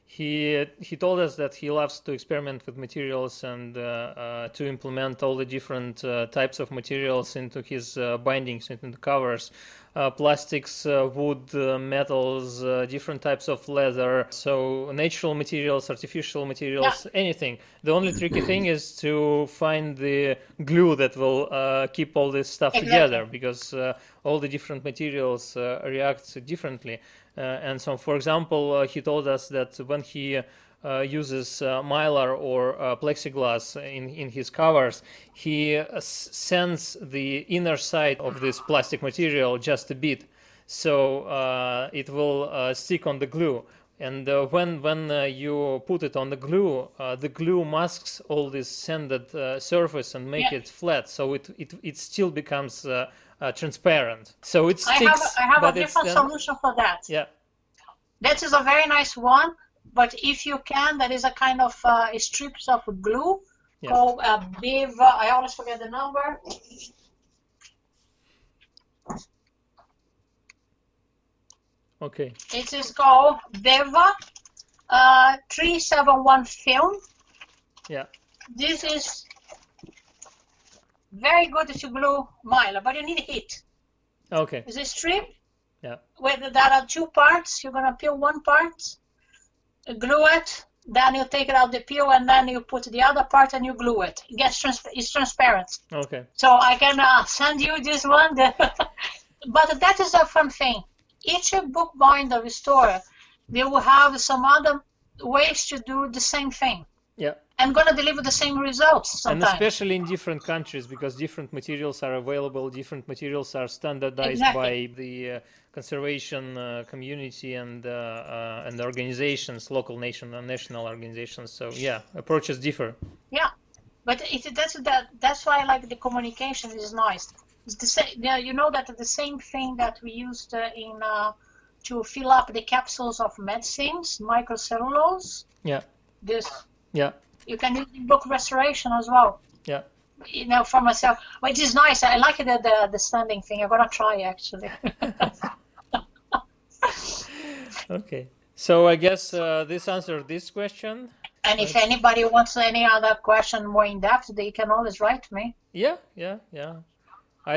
he he told us that he loves to experiment with materials and uh, uh, to implement all the different uh, types of materials into his uh, bindings, into the covers, uh, plastics, uh, wood, uh, metals, uh, different types of leather, so natural materials, artificial materials, anything. The only tricky thing is to find the glue that will uh, keep all this stuff Exactly. together because uh, all the different materials uh, react differently. Uh, and so, for example, uh, he told us that when he uh, uses uh, mylar or uh, plexiglass in, in his covers, he uh, sends the inner side of this plastic material just a bit, so uh, it will uh, stick on the glue. And uh, when when uh, you put it on the glue, uh, the glue masks all this sanded uh, surface and make Yeah. it flat, so it it, it still becomes uh, uh, transparent. So it sticks, I have, I have a different then, solution for that. yeah, That is a very nice one, but if you can, there is a kind of uh, strips of glue Yeah. called uh, Beva. I always forget the number. okay, It is called Beva uh, 371 film. yeah, This is very good to glue mylar, but you need heat. okay, Is a strip yeah, where there are two parts. You're gonna peel one part, glue it, then you take it out the peel, and then you put the other part and you glue it. It gets trans- it's transparent. okay, So I can uh, send you this one. but that is a fun thing. Each bookbinder store, they will have some other ways to do the same thing. yeah, and gonna deliver the same results sometimes. and especially in different countries because different materials are available different materials are standardized Exactly. by the uh, conservation uh, community and uh, uh, and organizations local nation and national organizations so yeah approaches differ Yeah, but it, that's that. That's why I like the communication is nice. It's the same. Yeah, you know that the same thing that we used uh, in uh, to fill up the capsules of medicines, microcellulose. yeah This yeah you can use in book restoration as well. yeah You know, for myself, which is nice. I like the the, the standing thing. I'm gonna try actually. okay so i guess uh, this answered this question and if anybody wants any other question more in depth, they can always write me. yeah yeah yeah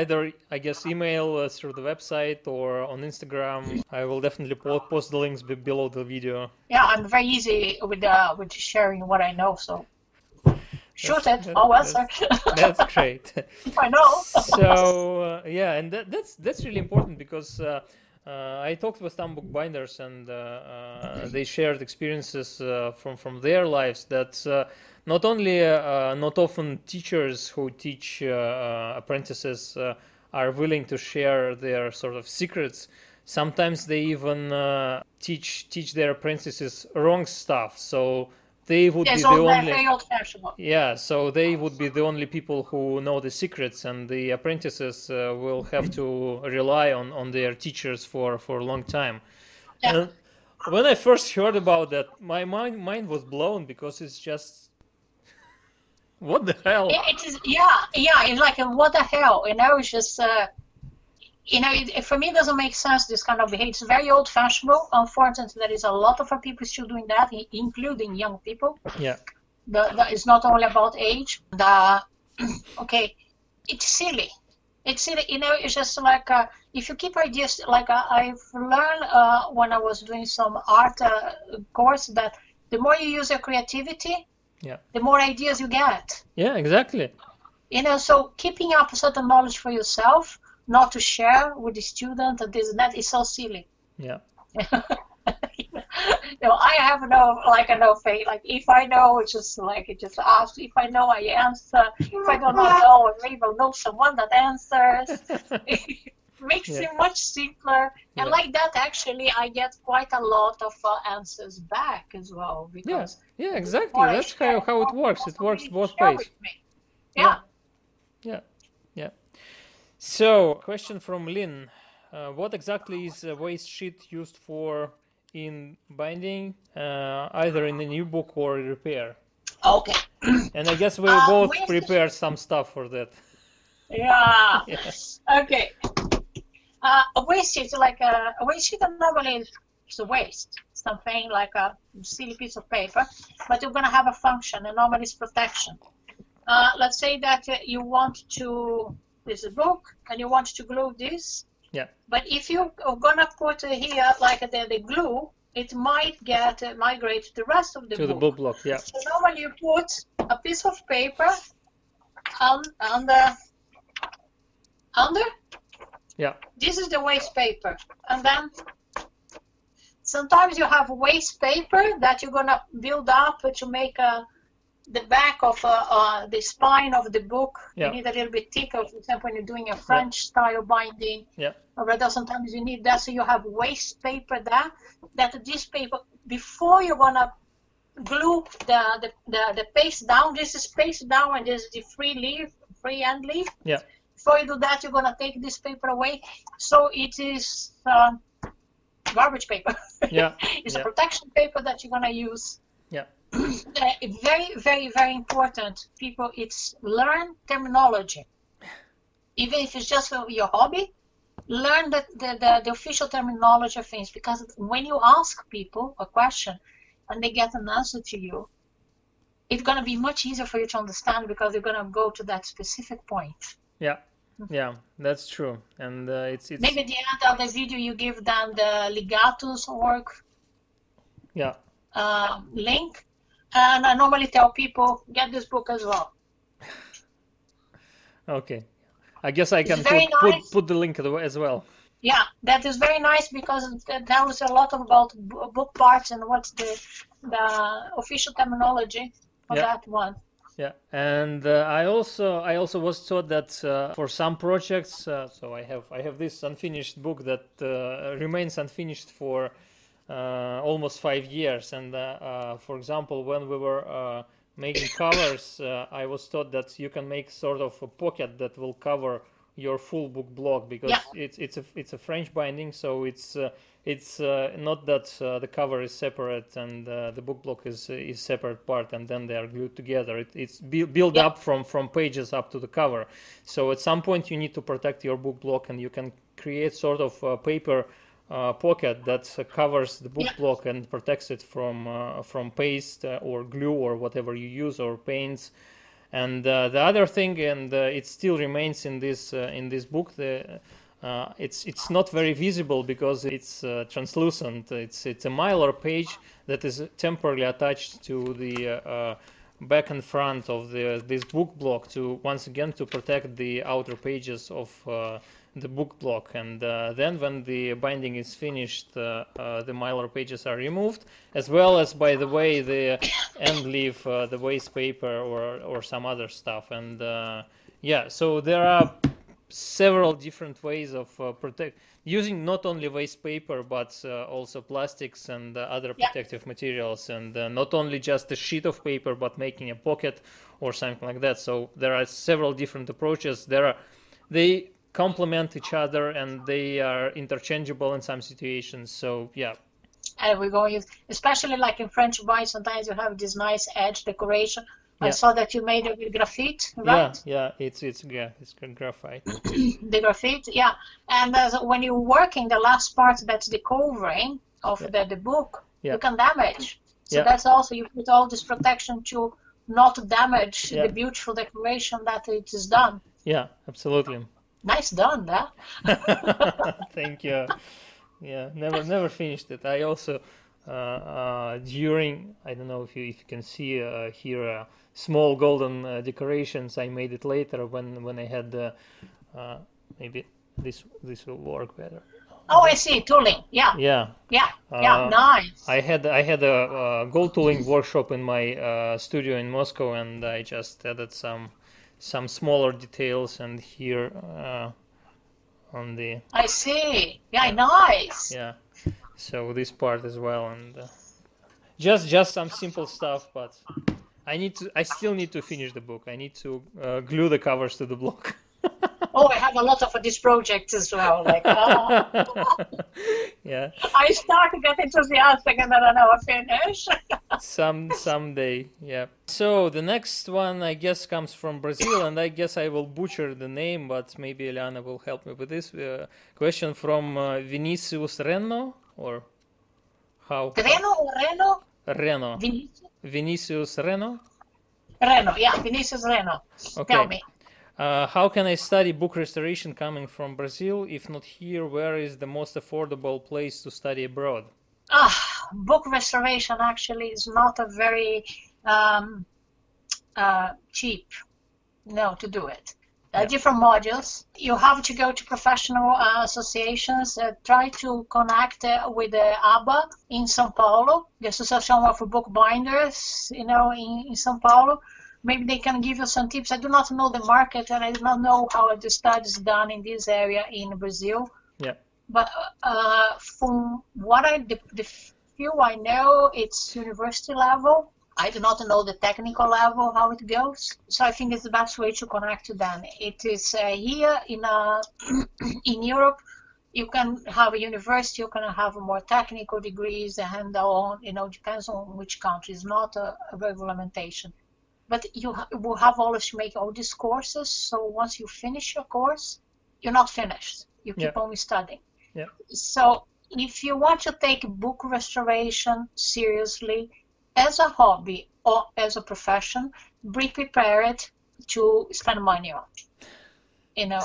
either i guess email uh, through the website or on instagram i will definitely po- post the links be- below the video Yeah, I'm very easy with uh, with sharing what I know. So shoot That's- it. that- I'll answer. that's great I know. so uh, yeah and that, that's that's really important because uh, uh, I talked with some bookbinders and uh, uh, they shared experiences uh, from from their lives that uh, not only uh, not often teachers who teach uh, uh, apprentices uh, are willing to share their sort of secrets sometimes they even uh, teach teach their apprentices wrong stuff so they would It's be the only very old fashioned. yeah, so they would be the only people who know the secrets, and the apprentices uh, will have to rely on, on their teachers for, for a long time. Yeah. And when I first heard about that, my mind mind was blown because it's just what the hell? Yeah, it is. Yeah, yeah. It's like what the hell, you know? It's just, uh, you know, it, for me, it doesn't make sense. This kind of behavior. It's very old fashioned. Unfortunately, there is a lot of people still doing that, including young people. Yeah, The, the, it's not only about age. The okay, it's silly. It's silly. You know, it's just like uh, if you keep ideas. Like uh, I've learned uh, when I was doing some art uh, course that the more you use your creativity, Yeah. the more ideas you get. yeah, exactly. You know, so keeping up a certain knowledge for yourself, not to share with the student, and this and that is so silly. Yeah, you know, I have no like a no faith. Like if I know, it's just like it just ask. If I know, I answer. If I don't know, I maybe I'll know someone that answers. makes Yeah. it much simpler. And Yeah. like that, actually, I get quite a lot of uh, answers back as well yeah, because yeah, exactly. That's how, how it works. It works both ways. Yeah. Yeah. Yeah, yeah. So, question from Lynn. Uh, what exactly is a waste sheet used for in binding, uh, either in a new book or repair? Okay. And I guess we Uh, both prepared some stuff for that. Yeah. Yes. Okay. Uh, a waste sheet, like a, a waste sheet, normally is is a waste, something like a silly piece of paper, but you're going to have a function, and normally it's protection. Uh, let's say that uh, you want to, this is a book, and you want to glue this, Yeah. but if you're going to put uh, here, like the, the glue, it might get uh, migrate to the rest of the To the book. book block. Yeah. So normally you put a piece of paper on under under. Yeah. This is the waste paper, and then sometimes you have waste paper that you're gonna build up to make a the back of uh, uh, the spine of the book. Yeah. You need a little bit thicker. For example, when you're doing a French style binding. Yeah. Or rather, sometimes you need that, so you have waste paper there. That this paper before you're gonna glue the, the, the, the paste down. This is paste down and this is the free leaf, free end leaf. Yeah. Before you do that, you're gonna take this paper away. So it is um, garbage paper. Yeah. it's Yeah. a protection paper that you're gonna use. Yeah. Uh, very, very, very important. People, it's learn terminology. Even if it's just for your hobby, learn the, the, the, the official terminology of things because when you ask people a question and they get an answer to you, it's going to be much easier for you to understand because you're going to go to that specific point. Yeah. Yeah. That's true. And uh, it's it's Maybe at the end of the video you give them the Ligatus work yeah. uh, link. And I normally tell people, get this book as well. Okay. I guess I can put, very put put the link as well. Yeah, that is very nice because it tells a lot about book parts and what's the the official terminology. of Yeah. that one. Yeah, and uh, I also I also was taught that uh, for some projects, uh, so I have I have this unfinished book that uh, remains unfinished for uh, almost five years. And uh, for example, when we were uh, making covers, uh, I was taught that you can make sort of a pocket that will cover your full book block because Yeah. it's it's a it's a French binding, so it's uh, it's uh, not that uh, the cover is separate and uh, the book block is is separate part and then they are glued together. It, it's bu- built Yeah. up from from pages up to the cover. So at some point you need to protect your book block and you can create sort of a paper uh, pocket that uh, covers the book Yeah. block and protects it from uh, from paste uh, or glue or whatever you use or paints. And uh, the other thing, and uh, it still remains in this uh, in this book, the uh, it's it's not very visible because it's uh, translucent. It's it's a mylar page that is temporarily attached to the uh, uh, back and front of the this book block to once again to protect the outer pages of uh, the book block. And then when the binding is finished, the mylar pages are removed, as well as by the way the end leaf, the waste paper or or some other stuff. And yeah, so there are several different ways of uh, protect using not only waste paper but uh, also plastics and uh, other Yeah. protective materials and uh, not only just a sheet of paper but making a pocket or something like that so there are several different approaches there are they complement each other and they are interchangeable in some situations so yeah And we're going, to- use especially like in French wine, sometimes you have this nice edge decoration. I Yeah. saw that you made it with graphite, right? yeah yeah, it's it's yeah it's graphite The graphite, yeah. And uh, when you're working the last part, that's the covering of Yeah. the, the book, Yeah. you can damage. So Yeah. that's also, you put all this protection to not damage the beautiful decoration that it is done. yeah absolutely Nice done, that. Thank you. Yeah, never never finished it. I also uh, uh, during I don't know if you if you can see uh, here uh, small golden uh, decorations. I made it later when when I had uh, uh, maybe this this will work better. Oh, I see, tooling. Yeah, Yeah, yeah, yeah, Uh, nice. I had I had a, uh gold tooling workshop in my uh, studio in Moscow, and I just added some some smaller details and here uh, on the I see. Yeah, nice. yeah so this part as well and uh, just just some simple stuff but i need to i still need to finish the book i need to uh, glue the covers to the block Oh, I have a lot of this project as well. Like, oh, yeah I start to get enthusiastic and then I never finish. some someday yeah so the next one i guess comes from brazil and i guess i will butcher the name but maybe eliana will help me with this uh, question from uh, vinicius reno or how Reno or Reno? Reno Vinicius? vinicius reno Reno, yeah, Vinicius Reno. okay Tell me. Uh, how can I study book restoration coming from Brazil? If not here, where is the most affordable place to study abroad? Ah, book restoration actually is not a very um, uh, cheap, no, to do it. Uh. Different modules. You have to go to professional uh, associations. Uh, try to connect uh, with the ABA in São Paulo, the Association of Bookbinders, you know, in, in São Paulo. Maybe they can give you some tips. I do not know the market and I do not know how the studies done in this area in Brazil Yeah, but uh, from what I the, the few I know, it's university level. I do not know the technical level how it goes, so I think it's the best way to connect to them. It is uh, here in uh, in Europe. You can have a university. You can have more technical degrees and on. You know, depends on which country. It's not a, a regulation, but you ha- will have always to make all these courses. So once you finish your course, you're not finished. You keep Yeah. on studying. Yeah. So if you want to take book restoration seriously as a hobby or as a profession, be prepared to spend money on. You know,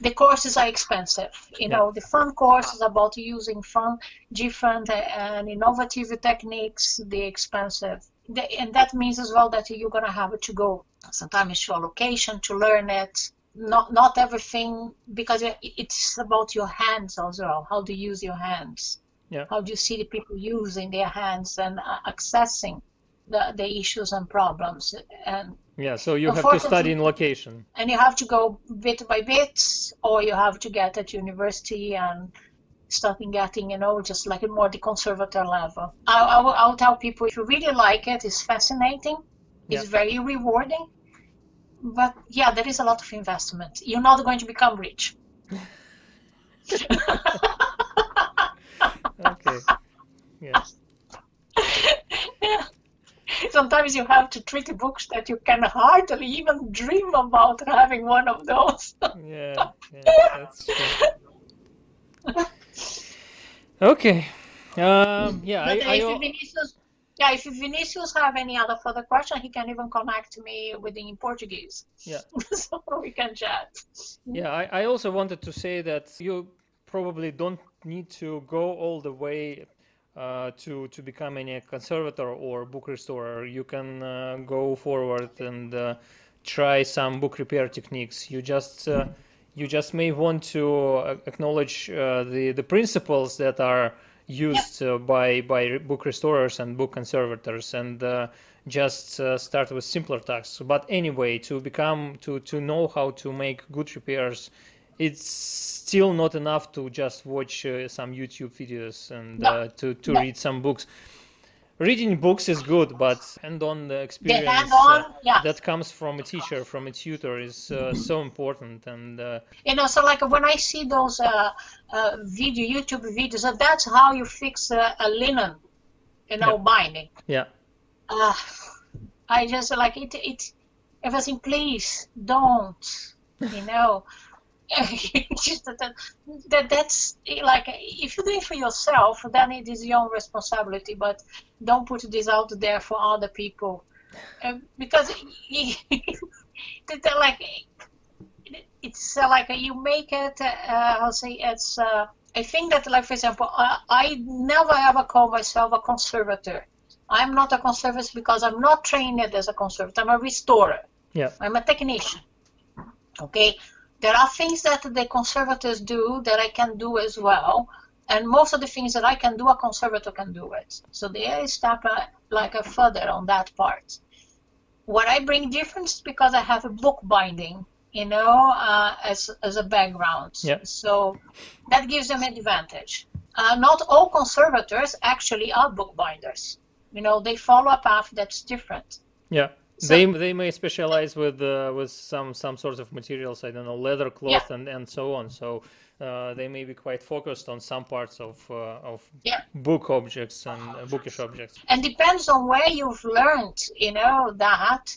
the courses are expensive. You Yeah. know, the fun courses about using fun, different and innovative techniques, they're expensive. The- And that means as well that you're gonna have to go sometimes to a location to learn it. Not not everything because it's about your hands as well. How to use your hands? Yeah. How do you see the people using their hands and uh, accessing the, the issues and problems. And yeah, so you have to study in location. And you have to go bit by bit, or you have to get at university and starting getting, you know, just like a more the conservator level. I, I will, I'll tell people if you really like it, it's fascinating, it's yeah. very rewarding. But yeah, there is a lot of investment. You're not going to become rich. Yeah. yeah. Sometimes you have to treat books that you can hardly even dream about having one of those. yeah, yeah, that's true. Okay. Um, yeah, but I, if I, Vinicius, yeah, if Vinicius have any other further question, he can even connect me with in Portuguese. Yeah. so we can chat. Yeah, I, I also wanted to say that you probably don't need to go all the way uh, to to becoming a conservator or book restorer. You can uh, go forward and uh, try some book repair techniques. You just uh, you just may want to uh, acknowledge uh, the the principles that are used by by book restorers and book conservators and just start with simpler tasks but anyway to become to to know how to make good repairs it's still not enough to just watch uh, some youtube videos and no. to to no. read some books reading books is good, but hand-on the experience hand-on, uh, yeah. that comes from a teacher, from a tutor, is uh, so important. And uh, you know, so like when I see those uh, uh, video YouTube videos, that's how you fix a, a linen, you know, yeah. binding. Yeah. Uh, I just like it. It. Everything, please don't. You know. just that, that that's like if you do it for yourself then it is your own responsibility but don't put this out there for other people. Uh, because like it's uh, like you make it uh, i'll say it's uh, i think that like for example I, I never ever call myself a conservator. I'm not a conservator because i'm not trained as a conservator. I'm a restorer. Yeah. I'm a technician. Okay there are things that the conservators do that I can do as well, and most of the things that I can do, a conservator can do it. So there is step uh, like a further on that part. What I bring difference is because I have a book binding, you know, uh, as as a background. Yeah. So that gives them an advantage. Uh, not all conservators actually are bookbinders. You know, they follow a path that's different. Yeah. So, they they may specialize with uh, with some some sorts of materials. I don't know, leather, cloth, yeah. and and so on. So uh, they may be quite focused on some parts of uh, of yeah. book objects and uh, bookish objects. And depends on where you've learned, you know, that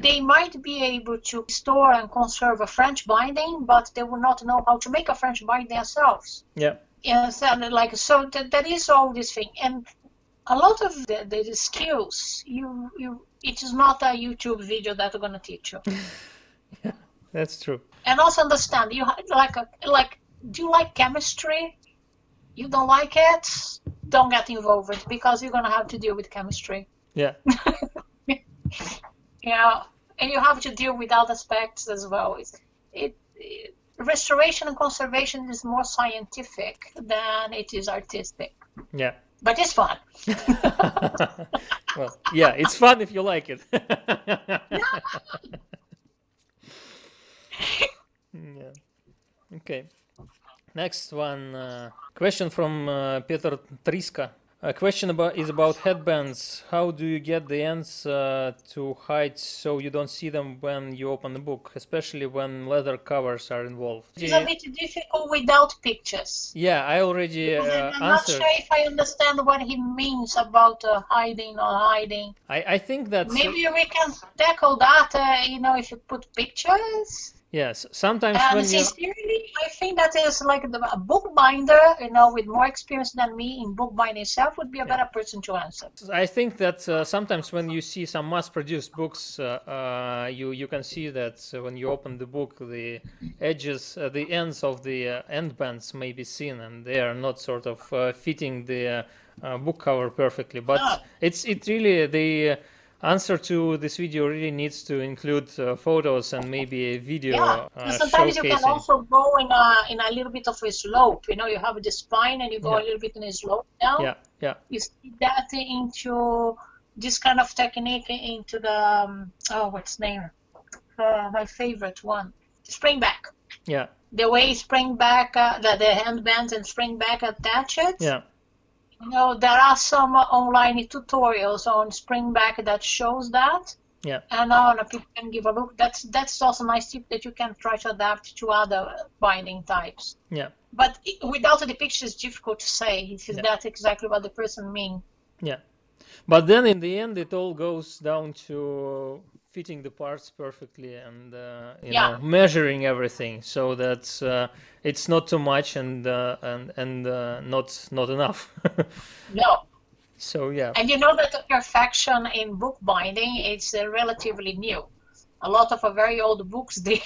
they might be able to store and conserve a French binding, but they will not know how to make a French binding themselves. Yeah. Yes, and like so that, that is all this thing, and a lot of the, the, the skills you you it is not a YouTube video that are going to teach you. yeah, that's true. And also understand you like a, like do you like chemistry? You don't like it? Don't get involved because you're going to have to deal with chemistry. Yeah. yeah, and you have to deal with other aspects as well. It's, it, it restoration and conservation is more scientific than it is artistic. Yeah but it's fun. well, yeah, it's fun if you like it. yeah. Okay. Next one. Uh, question from uh, Peter Triska. A question about is about headbands. How do you get the ends uh, to hide so you don't see them when you open the book, especially when leather covers are involved? It's a bit difficult without pictures. Yeah, I already uh, I'm not sure if I understand what he means about uh, hiding or hiding. I, I think that maybe we can tackle that. Uh, you know, if you put pictures. Yes, sometimes and when sincerely. I think that is like the, a bookbinder, you know, with more experience than me in bookbinding itself, would be a better person to answer. I think that uh, sometimes when you see some mass-produced books, uh, uh, you you can see that when you open the book, the edges, uh, the ends of the uh, end bands may be seen, and they are not sort of uh, fitting the book cover perfectly. But ah. it's it really the answer to this video really needs to include uh, photos and maybe a video. Yeah, uh, sometimes you can also go in a in a little bit of a slope. You know, you have the spine and you go yeah. a little bit in a slope down. Yeah, yeah. You see that into this kind of technique into the um, oh what's the name uh, my favorite one spring back Yeah. the way spring back uh, the, the headbands and spring back attach it Yeah. You know there are some online tutorials on spring back that shows that Yeah. and uh, people can give a look that's that's also a nice tip that you can try to adapt to other binding types Yeah. but without the picture it's difficult to say if Yeah. that's exactly what the person mean Yeah. But then in the end, it all goes down to fitting the parts perfectly and uh, you Yeah. know measuring everything so that uh, it's not too much and uh, and and uh, not not enough. no so yeah. And you know that the perfection in bookbinding is uh, relatively new. A lot of uh, very old books, they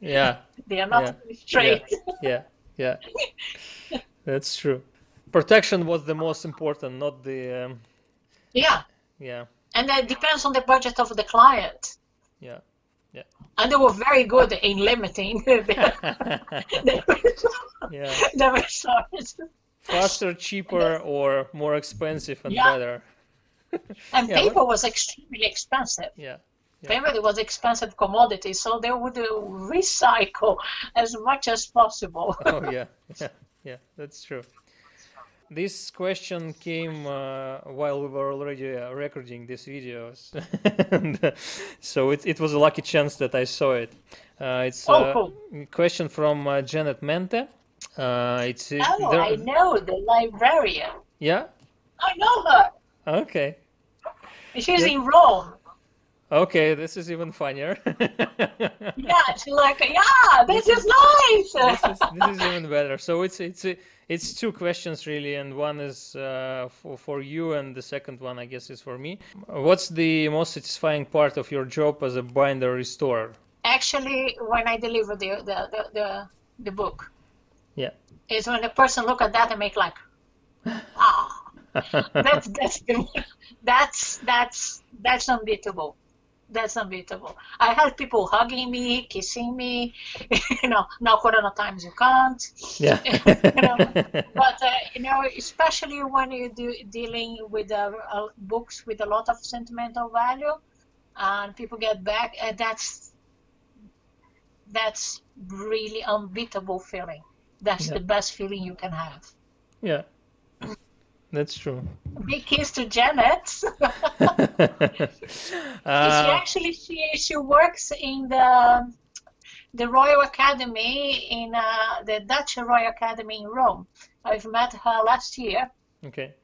Yeah. they are not Yeah. straight. Yeah. Yeah. That's true. Protection was the most important, not the um, Yeah, yeah. And it depends on the budget of the client. Yeah. Yeah. And they were very good in limiting their, their, Yeah. their resources. Faster, cheaper, or more expensive and Yeah. better. And Yeah, paper was extremely expensive. Yeah. Yeah. Paper was expensive commodity, so they would uh, recycle as much as possible. oh yeah yeah yeah that's true this question came uh, while we were already uh, recording these videos and, uh, so it, it was a lucky chance that i saw it uh, it's Oh, a cool. question from uh, janet mente uh, it's Oh, there- I know the librarian. yeah I know her. okay She's Yeah. in Rome. Okay this is even funnier Yeah, she's like, yeah, this is nice. this is this is even better. So it's it's it's two questions really, and one is uh, for for you, and the second one I guess is for me. What's the most satisfying part of your job as a binder restorer? Actually, when I deliver the the, the, the, the book, Yeah. is when the person look at that and make like, ah, that's that's that's that's that's unbeatable. That's unbeatable. I had people hugging me, kissing me. you know, now Corona times you can't. yeah. you know, but uh, you know, especially when you're do, dealing with uh, uh, books with a lot of sentimental value, and people get back, uh, that's that's really unbeatable feeling. That's Yeah. the best feeling you can have. yeah. That's true. Big kiss to Janet. she uh, actually she she works in the the Royal Academy in uh, the Dutch Royal Academy in Rome. I've met her last year. okay.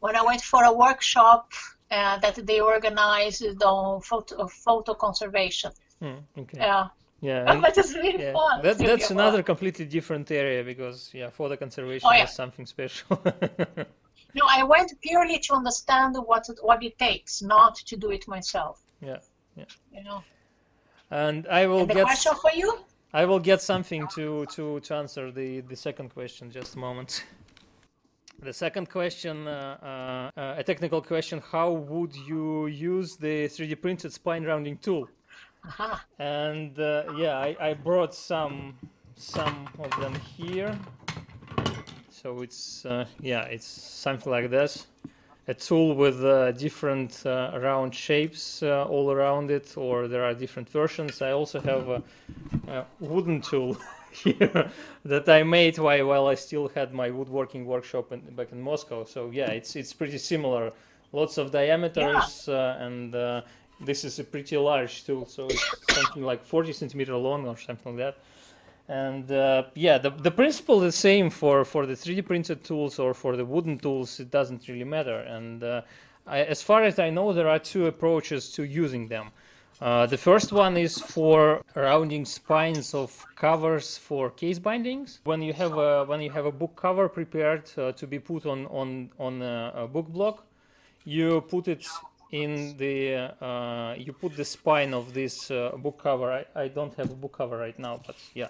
when I went for a workshop uh, that they organized on photo, photo conservation. Hmm, okay. Yeah, Yeah. but it's really yeah. fun. That, that's another completely different area because yeah, photo conservation Oh, yeah. is something special. No, I went purely to understand what it, what it takes, not to do it myself. yeah. Yeah. You know. And I will And the get question for you? I will get something to to to answer the the second question. Just a moment. The second question, uh, uh, uh, a technical question: How would you use the 3D printed spine rounding tool? Aha. And uh, yeah, I, I brought some some of them here. So it's uh, yeah, it's something like this. A tool with uh, different uh, round shapes uh, all around it, or there are different versions. I also have a, a wooden tool here that I made while, while I still had my woodworking workshop in, back in Moscow. So yeah, it's it's pretty similar. Lots of diameters, uh, and uh, this is a pretty large tool, so it's something like 40 centimeter long or something like that. And uh, yeah, the, the principle is the same for, for the 3D printed tools or for the wooden tools. It doesn't really matter. And uh, I, as far as I know, there are two approaches to using them. Uh, the first one is for rounding spines of covers for case bindings. When you have a when you have a book cover prepared uh, to be put on on on a, a book block, you put it in the uh, you put the spine of this uh, book cover. I, I don't have a book cover right now, but yeah.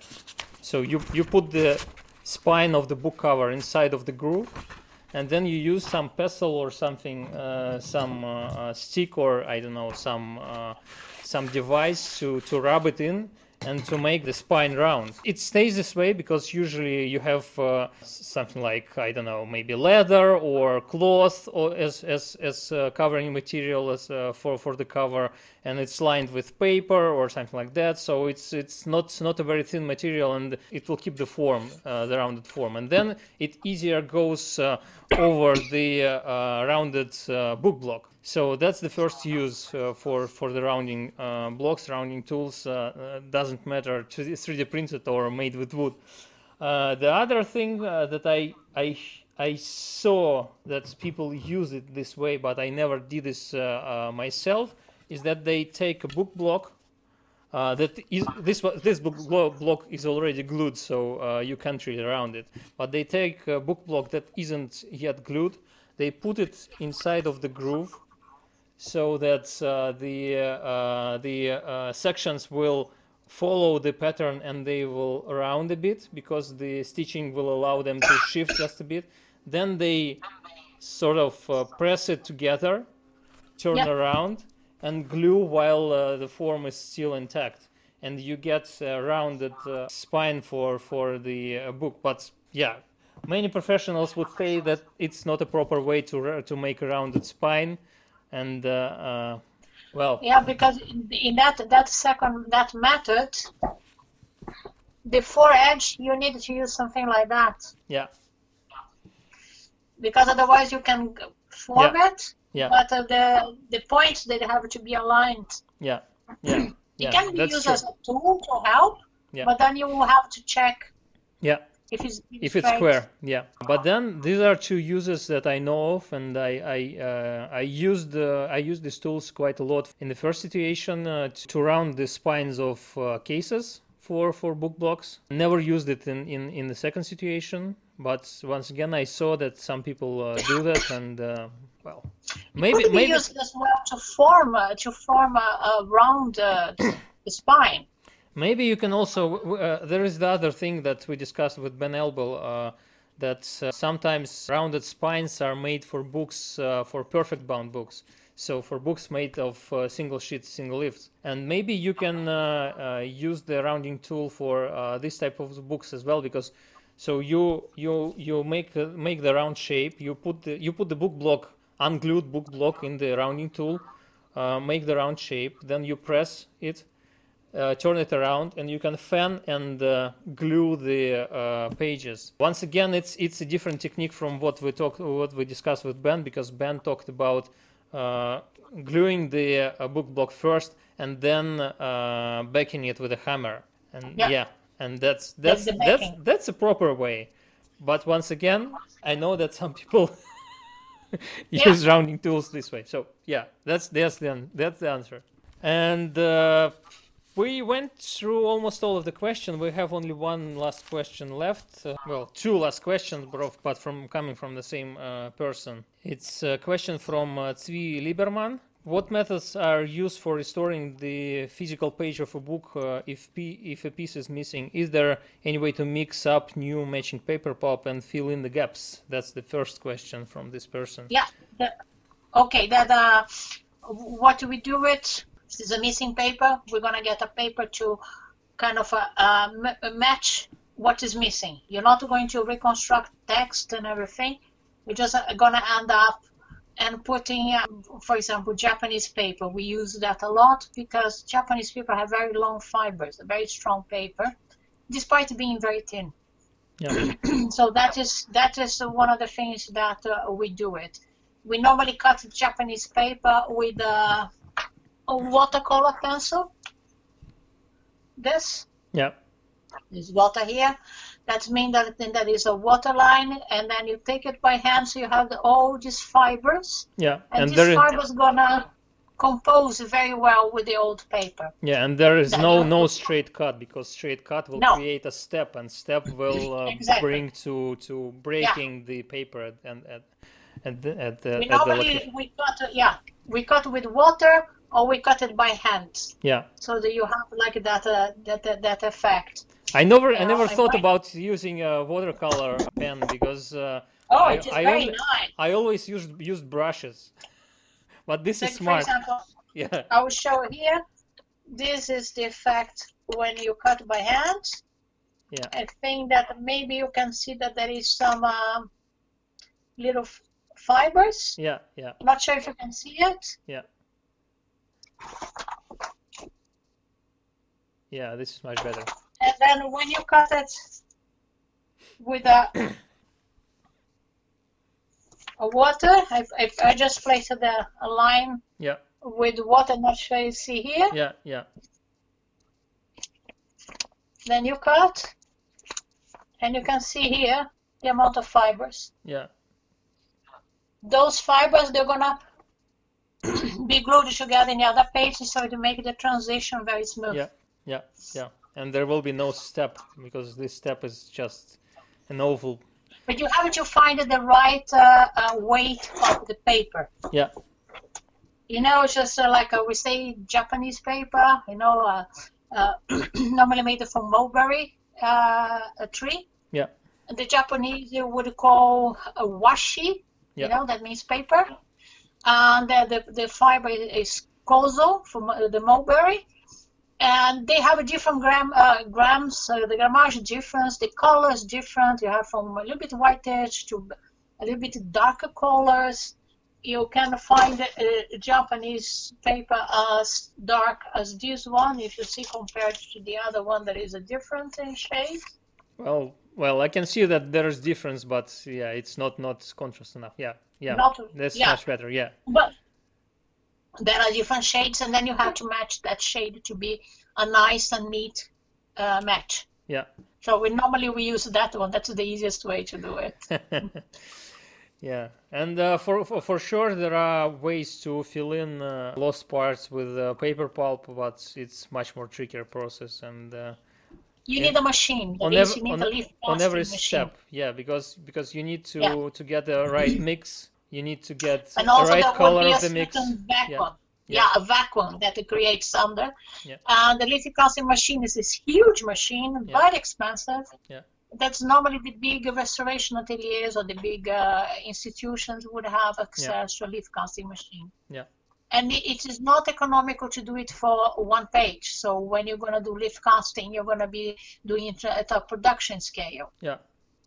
So you you put the spine of the book cover inside of the groove, and then you use some pestle or something, uh, some uh, uh, stick or I don't know some uh, some device to to rub it in, and to make the spine round. It stays this way because usually you have uh, something like I don't know, maybe leather or cloth or as as as uh, covering material as uh, for for the cover, and it's lined with paper or something like that. So it's it's not not a very thin material, and it will keep the form, uh, the rounded form, and then it easier goes uh, over the uh, rounded book block. So that's the first use uh, for for the rounding uh, blocks, rounding tools. Uh, uh doesn't matter 3D printed or made with wood. Uh, the other thing uh, that I I I saw that people use it this way, but I never did this myself, is that they take a book block. that is this this book block is already glued, so you can't read around it. But they take a book block that isn't yet glued. They put it inside of the groove so that uh, the uh, the uh, sections will follow the pattern and they will round a bit because the stitching will allow them to shift just a bit. Then they sort of uh, press it together, turn yep. around, and glue while uh, the form is still intact. And you get a rounded uh, spine for, for the book. But yeah, many professionals would say that it's not a proper way to, to make a rounded spine and uh, uh, well. Yeah because in that that second that method the fore edge you need to use something like that. Yeah. Because otherwise you can form yeah. it yeah. but uh, the the points they have to be aligned. Yeah. Yeah. It yeah, can be used true. as a tool to help yeah. but then you will have to check yeah if it's, if it's square yeah. But then these are two uses that i know of and i i uh, i used uh, i used these tools quite a lot in the first situation uh, to round the spines of uh, cases for for book blocks. Never used it in in in the second situation but once again i saw that some people uh, do that and uh, well maybe it maybe used as well to form to form a, a round spine Maybe you can also. Uh, there is the other thing that we discussed with Ben Elbel. Uh, that uh, sometimes rounded spines are made for books uh, for perfect bound books so for books made of uh, single sheets single leaves and maybe you can uh, use the rounding tool for this type of books as well because so you you you make make the round shape you put the you put the book block unglued book block in the rounding tool make the round shape then you press it uh, turn it around and you can fan and uh, glue the uh, pages. Once again, it's it's a different technique from what we talked what we discussed with Ben because Ben talked about uh, gluing the uh, book block first and then uh, backing it with a hammer. And yeah, yeah and that's that's that's, that's that's a proper way. But once again, I know that some people use yeah. rounding tools this way. So yeah, that's that's the that's the answer. And we went through almost all of the questions. We have only one last question left. Uh, well, two last questions, but from coming from the same uh, person. It's a question from uh, Zvi Lieberman. What methods are used for restoring the physical page of a book uh, if p- if a piece is missing? Is there any way to mix up new matching paper pulp and fill in the gaps? That's the first question from this person. Yeah. The, okay. That uh, what do we do with this is a missing paper. We're going to get a paper to kind of uh, uh, match what is missing. You're not going to reconstruct text and everything. You're just uh, going to end up and putting, uh, for example, Japanese paper. We use that a lot because Japanese paper have very long fibers, a very strong paper, despite being very thin. Yeah. so that is that is one of the things that uh, we do it. We normally cut Japanese paper with a a watercolor pencil. This. Yeah. There's water here. That means that there is a water line, and then you take it by hand, so you have the, all these fibers. Yeah, and, and these fibers gonna compose very well with the old paper. Yeah, and there is no no straight cut because straight cut will no. create a step, and step will uh, exactly. bring to to breaking yeah. the paper and at at the, at the, we at normally the we cut yeah we cut with water or we cut it by hand. Yeah. So that you have like that uh, that, that that effect. I never I never thought about using a watercolor pen because uh, oh, I, it is I, very nice. I always used used brushes, but this like is smart. For example, yeah. I will show here. this is the effect when you cut by hand. Yeah. I think that maybe you can see that there is some um, little fibers. Yeah, yeah, Not sure if you can see it. yeah. Yeah, this is much better. And then when you cut it with a, a water, I, I, I just placed a, a line Yeah, with water, not sure you see here. yeah, yeah, Then you cut, and you can see here the amount of fibers. yeah, Those fibers, they're gonna be glued together in the other pages so to make the transition very smooth. yeah, yeah, yeah. And there will be no step because this step is just an oval. But you have to find the right uh, uh, weight of the paper. Yeah, You know, it's just uh, like uh, we say Japanese paper, you know, uh, uh, normally made from mulberry uh, a tree. yeah, The Japanese you would call washi, Yeah. you know, that means paper. And uh, the, the fiber is kozo from uh, the mulberry. And they have a different gram, uh, grams, uh, the grammage difference, the color is different. You have from a little bit whitish to a little bit darker colors. You can find a Japanese paper as dark as this one. If you see compared to the other one, there is a difference in shade. Well, well, I can see that there is difference, but yeah, it's not not contrast enough. Yeah, yeah, Not- that's yeah. much better. Yeah, But there are different shades, and then you have to match that shade to be a nice and neat uh, match. yeah, So we normally we use that one. That's the easiest way to do it. yeah. And uh, for, for for sure, there are ways to fill in uh, lost parts with uh, paper pulp, but it's much more trickier process and. You need a machine. On is, every you need on, a on every machine. step yeah because because you need to Yeah. to get the right mix you need to get And the right color of the mix vacuum. Yeah. Yeah. a vacuum that it creates under. Yeah. And the leaf casting machine is this huge machine, Yeah. very expensive. Yeah. That's normally the big restoration ateliers or the big uh, institutions would have access to a leaf casting machine. Yeah. And it, is not economical to do it for one page. So when you're going to do leaf casting, you're going to be doing it at a production scale yeah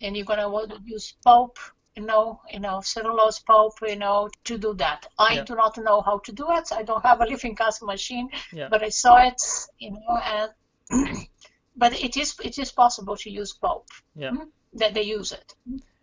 and you're gonna use pulp, you know, you know, cellulose pulp, you know, to do that. I Yeah. do not know how to do it. I don't have a leaf casting machine, Yeah. but I saw it, you know, and but it is it is possible to use pulp. Yeah. Mhm. That they use it.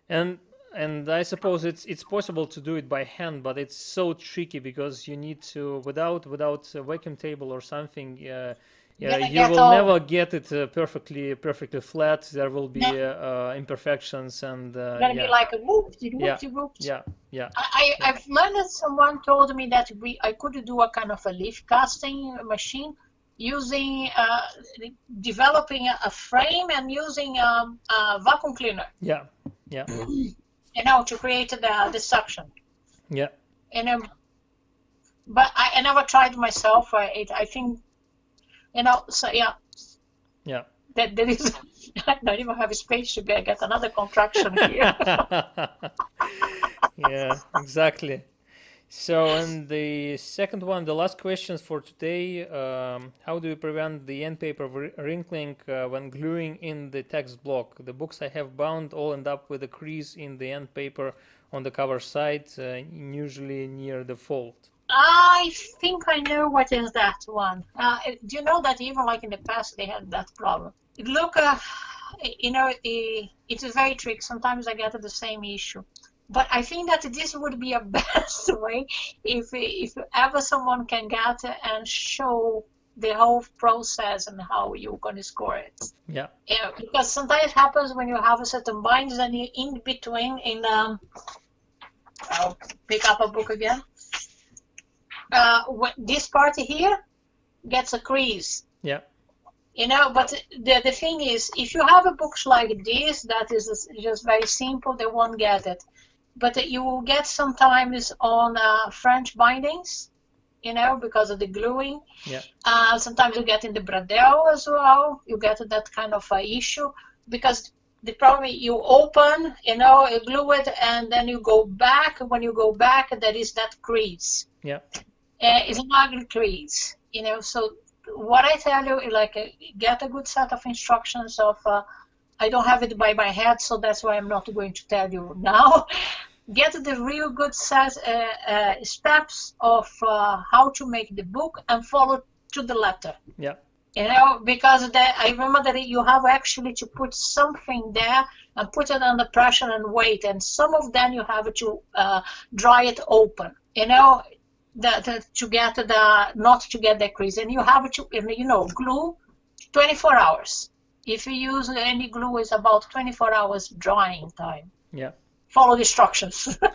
and and i suppose it's it's possible to do it by hand but it's so tricky because you need to without without a vacuum table or something uh, yeah, you will all- never get it uh, perfectly perfectly flat. There will be No. uh, uh, imperfections and uh, It's gonna yeah. be like a whoop, de Yeah. de yeah. Yeah. I, I I've learned that someone told me that we I could do a kind of a leaf casting machine using uh, developing a, a frame and using um, a vacuum cleaner. yeah. Yeah you know, to create the, the suction. yeah And um, but I, I never tried myself. I it, I think, you know, so yeah, yeah that there is. I don't even have a space to get, get another contraction here. yeah, exactly. So, and the second one, the last questions for today. Um, how do you prevent the end paper wrinkling uh, when gluing in the text block? The books I have bound all end up with a crease in the end paper on the cover side, uh, usually near the fold. I think I know what is that one. Uh, do you know that even like in the past they had that problem? Look, uh, you know, it, it is very tricky. Sometimes I get the same issue. But I think that this would be a best way if if ever someone can get and show the whole process and how you're going to score it. Yeah, Yeah, because sometimes it happens when you have a certain binds and you in between in um I'll pick up a book again. Uh, this part here gets a crease, yeah, you know. But the the thing is, if you have a books like this that is just very simple, they won't get it. But you will get sometimes on uh, French bindings, you know, because of the gluing. yeah, Uh, sometimes you get in the Bradel as well. You get that kind of uh, issue because the problem is you open, you know, you glue it, and then you go back. When you go back, there is that crease. yeah, Uh, it's an ugly crease, you know. So what I tell you, is like, uh, get a good set of instructions of. Uh, I don't have it by my head, so that's why I'm not going to tell you now. Get the real good uh, uh, steps of uh, how to make the book and follow to the letter. Yeah. You know, because that, I remember that you have actually to put something there and put it under pressure and wait, and some of them you have to uh, dry it open. You know, that, that to get the not to get the crease, and you have to you know glue 24 hours. If you use any glue, it's about 24 hours drying time. Yeah. Follow the instructions.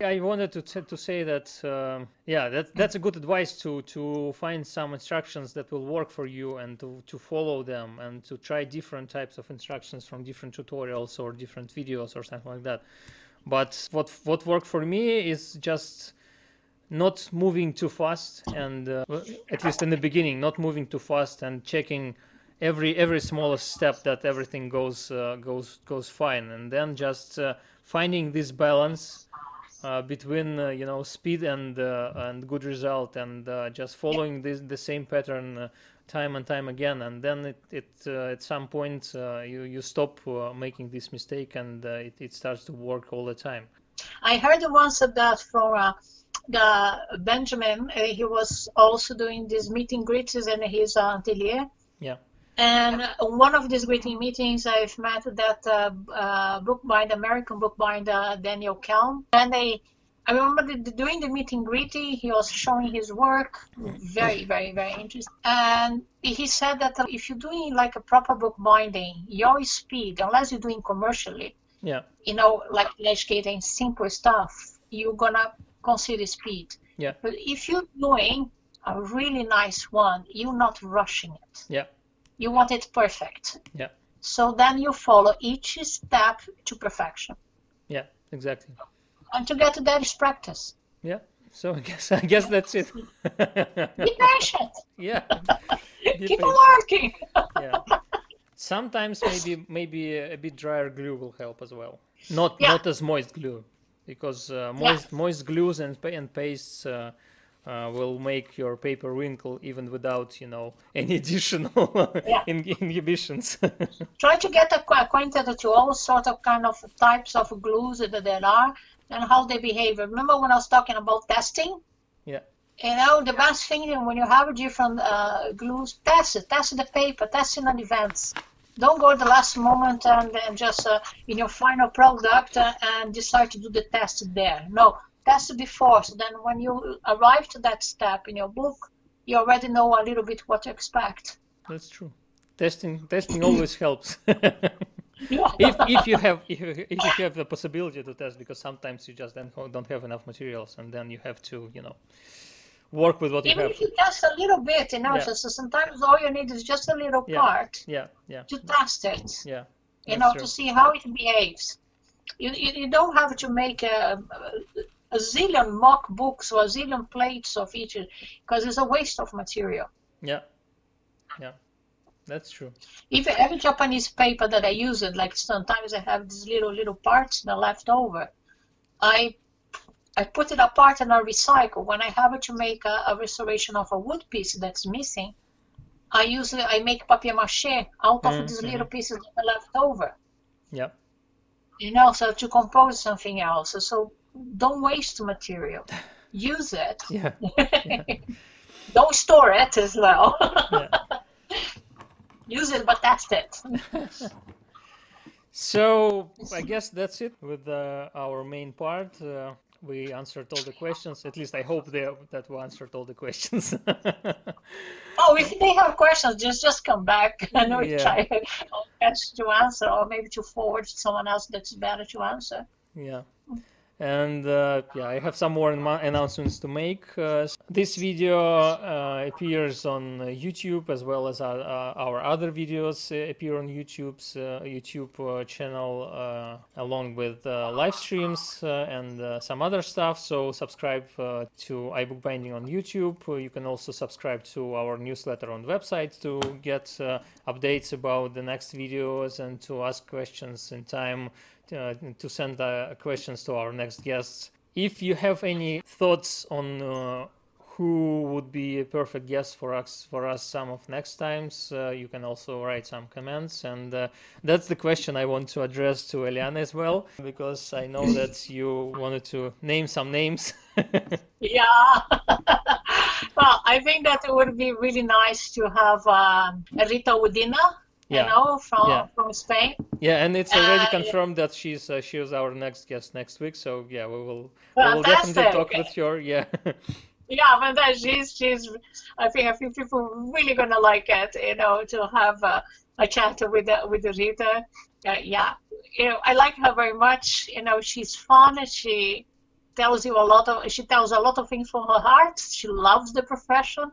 I wanted to t- to say that um, yeah that that's a good advice to to find some instructions that will work for you and to to follow them and to try different types of instructions from different tutorials or different videos or something like that. But what what worked for me is just not moving too fast and uh, at least in the beginning not moving too fast and checking every every smallest step that everything goes uh, goes goes fine. And then just uh, finding this balance uh, between uh, you know speed and uh, and good result and uh, just following this the same pattern time and time again. And then it, it at some point you you stop making this mistake and it, it starts to work all the time. I heard once that from the benjamin he was also doing these meeting greets in his atelier. Yeah and one of these greeting meetings, I've met that uh, uh, bookbinder, American bookbinder Daniel Kelm, and they. I remember the, doing the meeting greeting. He was showing his work, very, very, very interesting. And he said that if you're doing like a proper bookbinding, your speed, unless you're doing commercially, yeah, you know, like educating simple stuff, you're gonna consider speed. Yeah. But if you're doing a really nice one, you're not rushing it. Yeah you want it perfect. Yeah. So then you follow each step to perfection. Yeah, exactly. And to get to that is practice. Yeah. So I guess I guess that's it. Be patient. Yeah. Be Keep on working. yeah. Sometimes maybe maybe a bit drier glue will help as well. Not yeah. not as moist glue, because uh, moist yeah. moist glues and and pastes uh, uh, will make your paper wrinkle even without you know any additional yeah. inhibitions. Try to get acquainted to all sort of kind of types of glues that there are and how they behave. Remember when i was talking about testing? Yeah. You know the best thing when you have different uh, glues test it test the paper test in advance. Don't go at the last moment and then just uh, in your final product uh, and decide to do the test there. No test before. So then when you arrive to that step in your book, you already know a little bit what to expect. That's true. Testing testing always helps. if, if you have if you, if you have the possibility to test because sometimes you just don't don't have enough materials and then you have to you know work with what Even you have. Even if you test a little bit, you know, yeah. so, so, sometimes all you need is just a little yeah. part yeah, yeah. to test it. Yeah. You know, true. to see how it behaves. You, you, you don't have to make a, a zillion mock books or a zillion plates of each because it's a waste of material. Yeah, yeah, that's true. Even every Japanese paper that I use, it like sometimes I have these little little parts that are left over. I I put it apart and I recycle. When I have to make a, a restoration of a wood piece that's missing, I use I make papier mâché out of mm-hmm. these little pieces that are left over. Yeah. You know, so to compose something else. So don't waste material. Use it. Yeah. yeah. don't store it as well. yeah. Use it, but test it. so I guess that's it with uh, our main part. Uh, we answered all the questions. At least I hope they, that we answered all the questions. oh, if they have questions, just just come back and we yeah. try to answer, or maybe to forward to someone else that's better to answer. Yeah and uh, yeah i have some more announcements to make. Uh, this video uh, appears on youtube as well as our, uh, our other videos uh, appear on youtube's uh, youtube channel along with live streams and some other stuff. So subscribe to iBookBinding on youtube. You can also subscribe to our newsletter on website to get updates about the next videos and to ask questions in time uh, to send uh, questions to our next guests. If you have any thoughts on uh, who would be a perfect guest for us for us some of next times uh, you can also write some comments. And uh, that's the question i want to address to eliane as well because i know that you wanted to name some names. Yeah. Well i think that it would be really nice to have uh, rita udina Yeah. you know from Yeah. from spain. Yeah and it's already Uh, confirmed that she's uh, she's our next guest next week so yeah we will we will definitely talk with her yeah. Yeah but that she's she's i think i think people really gonna like it you know to have a, a chat with uh, with rita. Uh, yeah you know i like her very much you know she's fun she tells you a lot of she tells a lot of things from her heart she loves the profession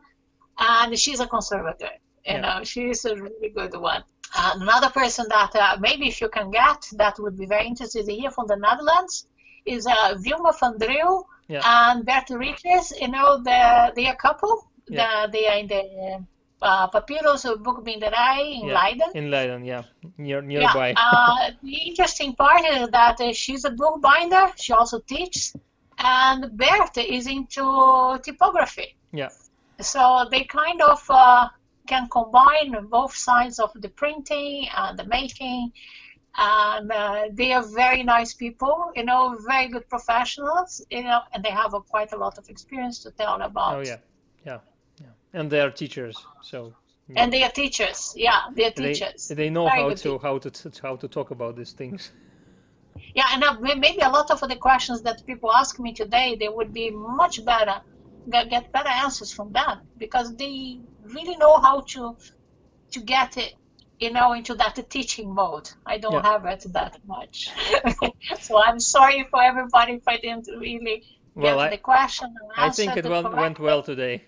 and she's a conservator you Yeah. know she's a really good one uh, another person that uh, maybe if you can get that would be very interesting to hear from the netherlands is uh, Vilma van Driel Yeah. and Bert Riches, you know, the, they are a couple. Yeah. The, they are in the uh, Papyrus Boekbinderij in Yeah, Leiden. in leiden yeah near Yeah, nearby uh, the interesting part is that uh, she's a bookbinder. She also teaches, and Bert is into typography. yeah So they kind of uh, can combine both sides of the printing and the making. And uh, they are very nice people, you know, very good professionals, you know, and they have a, quite a lot of experience to tell about. oh yeah yeah yeah and they are teachers so yeah. And they are teachers, yeah, they are teachers. they know Very how to how to how to talk about these things Yeah, and uh, maybe a lot of the questions that people ask me today, they would be much better, get, get better answers from them because they really know how to to get it, you know, into that teaching mode. I don't Yeah. have it that much, so I'm sorry for everybody if I didn't really get Well, I- the question. I think it went, went well today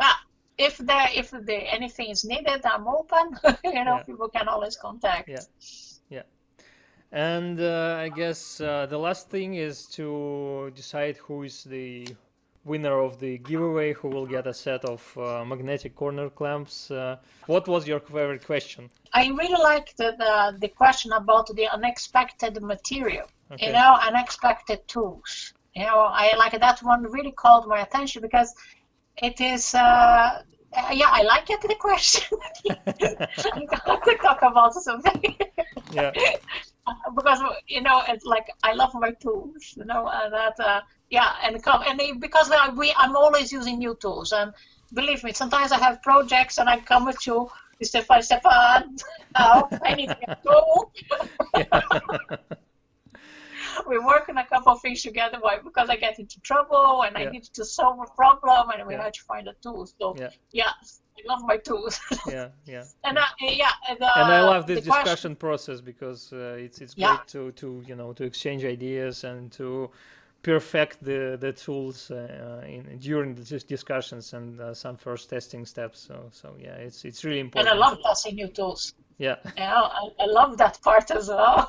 Ah, if there if there anything is needed, I'm open. you know, Yeah. people can always contact. Yeah. And uh, I guess uh, the last thing is to decide who is the winner of the giveaway, who will get a set of uh, magnetic corner clamps. Uh, what was your favorite question? I really liked the, the, the question about the unexpected material, Okay. you know, unexpected tools. You know, I like that one really called my attention because it is, uh, uh, yeah, I like it, the question. I'm going to talk about something. Yeah. Because you know it's like I love my tools, you know, and that uh, yeah, and come and because we I'm always using new tools, and believe me, sometimes I have projects and I come with you, Stefan, Stefan, now I need tool. we work on a couple of things together, why? Because I get into trouble and I need to solve a problem, and we Yeah. have to find a tool. So Yeah. yeah, I love my tools, yeah, yeah. and uh, yeah, and, uh, and I love this the question- discussion process because uh, it's it's Yeah. great to to you know to exchange ideas and to perfect the the tools uh, in during the discussions and uh, some first testing steps. So so yeah, it's it's really important. And. I love testing new tools. Yeah. Yeah, I, I love that part as well.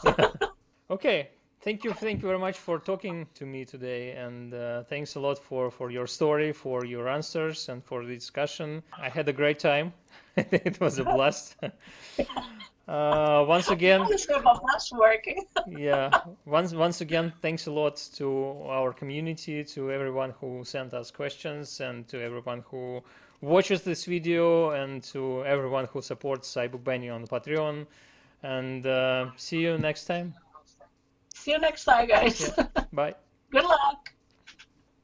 Okay. Thank you. Thank you very much for talking to me today, and uh, thanks a lot for for your story, for your answers, and for the discussion. I had a great time. it was a blast. uh, once again, Honestly, about that's working. yeah once once again thanks a lot to our community to everyone who sent us questions and to everyone who watches this video and to everyone who supports iBook on Patreon and uh, see you next time See you next time, guys. bye Good luck.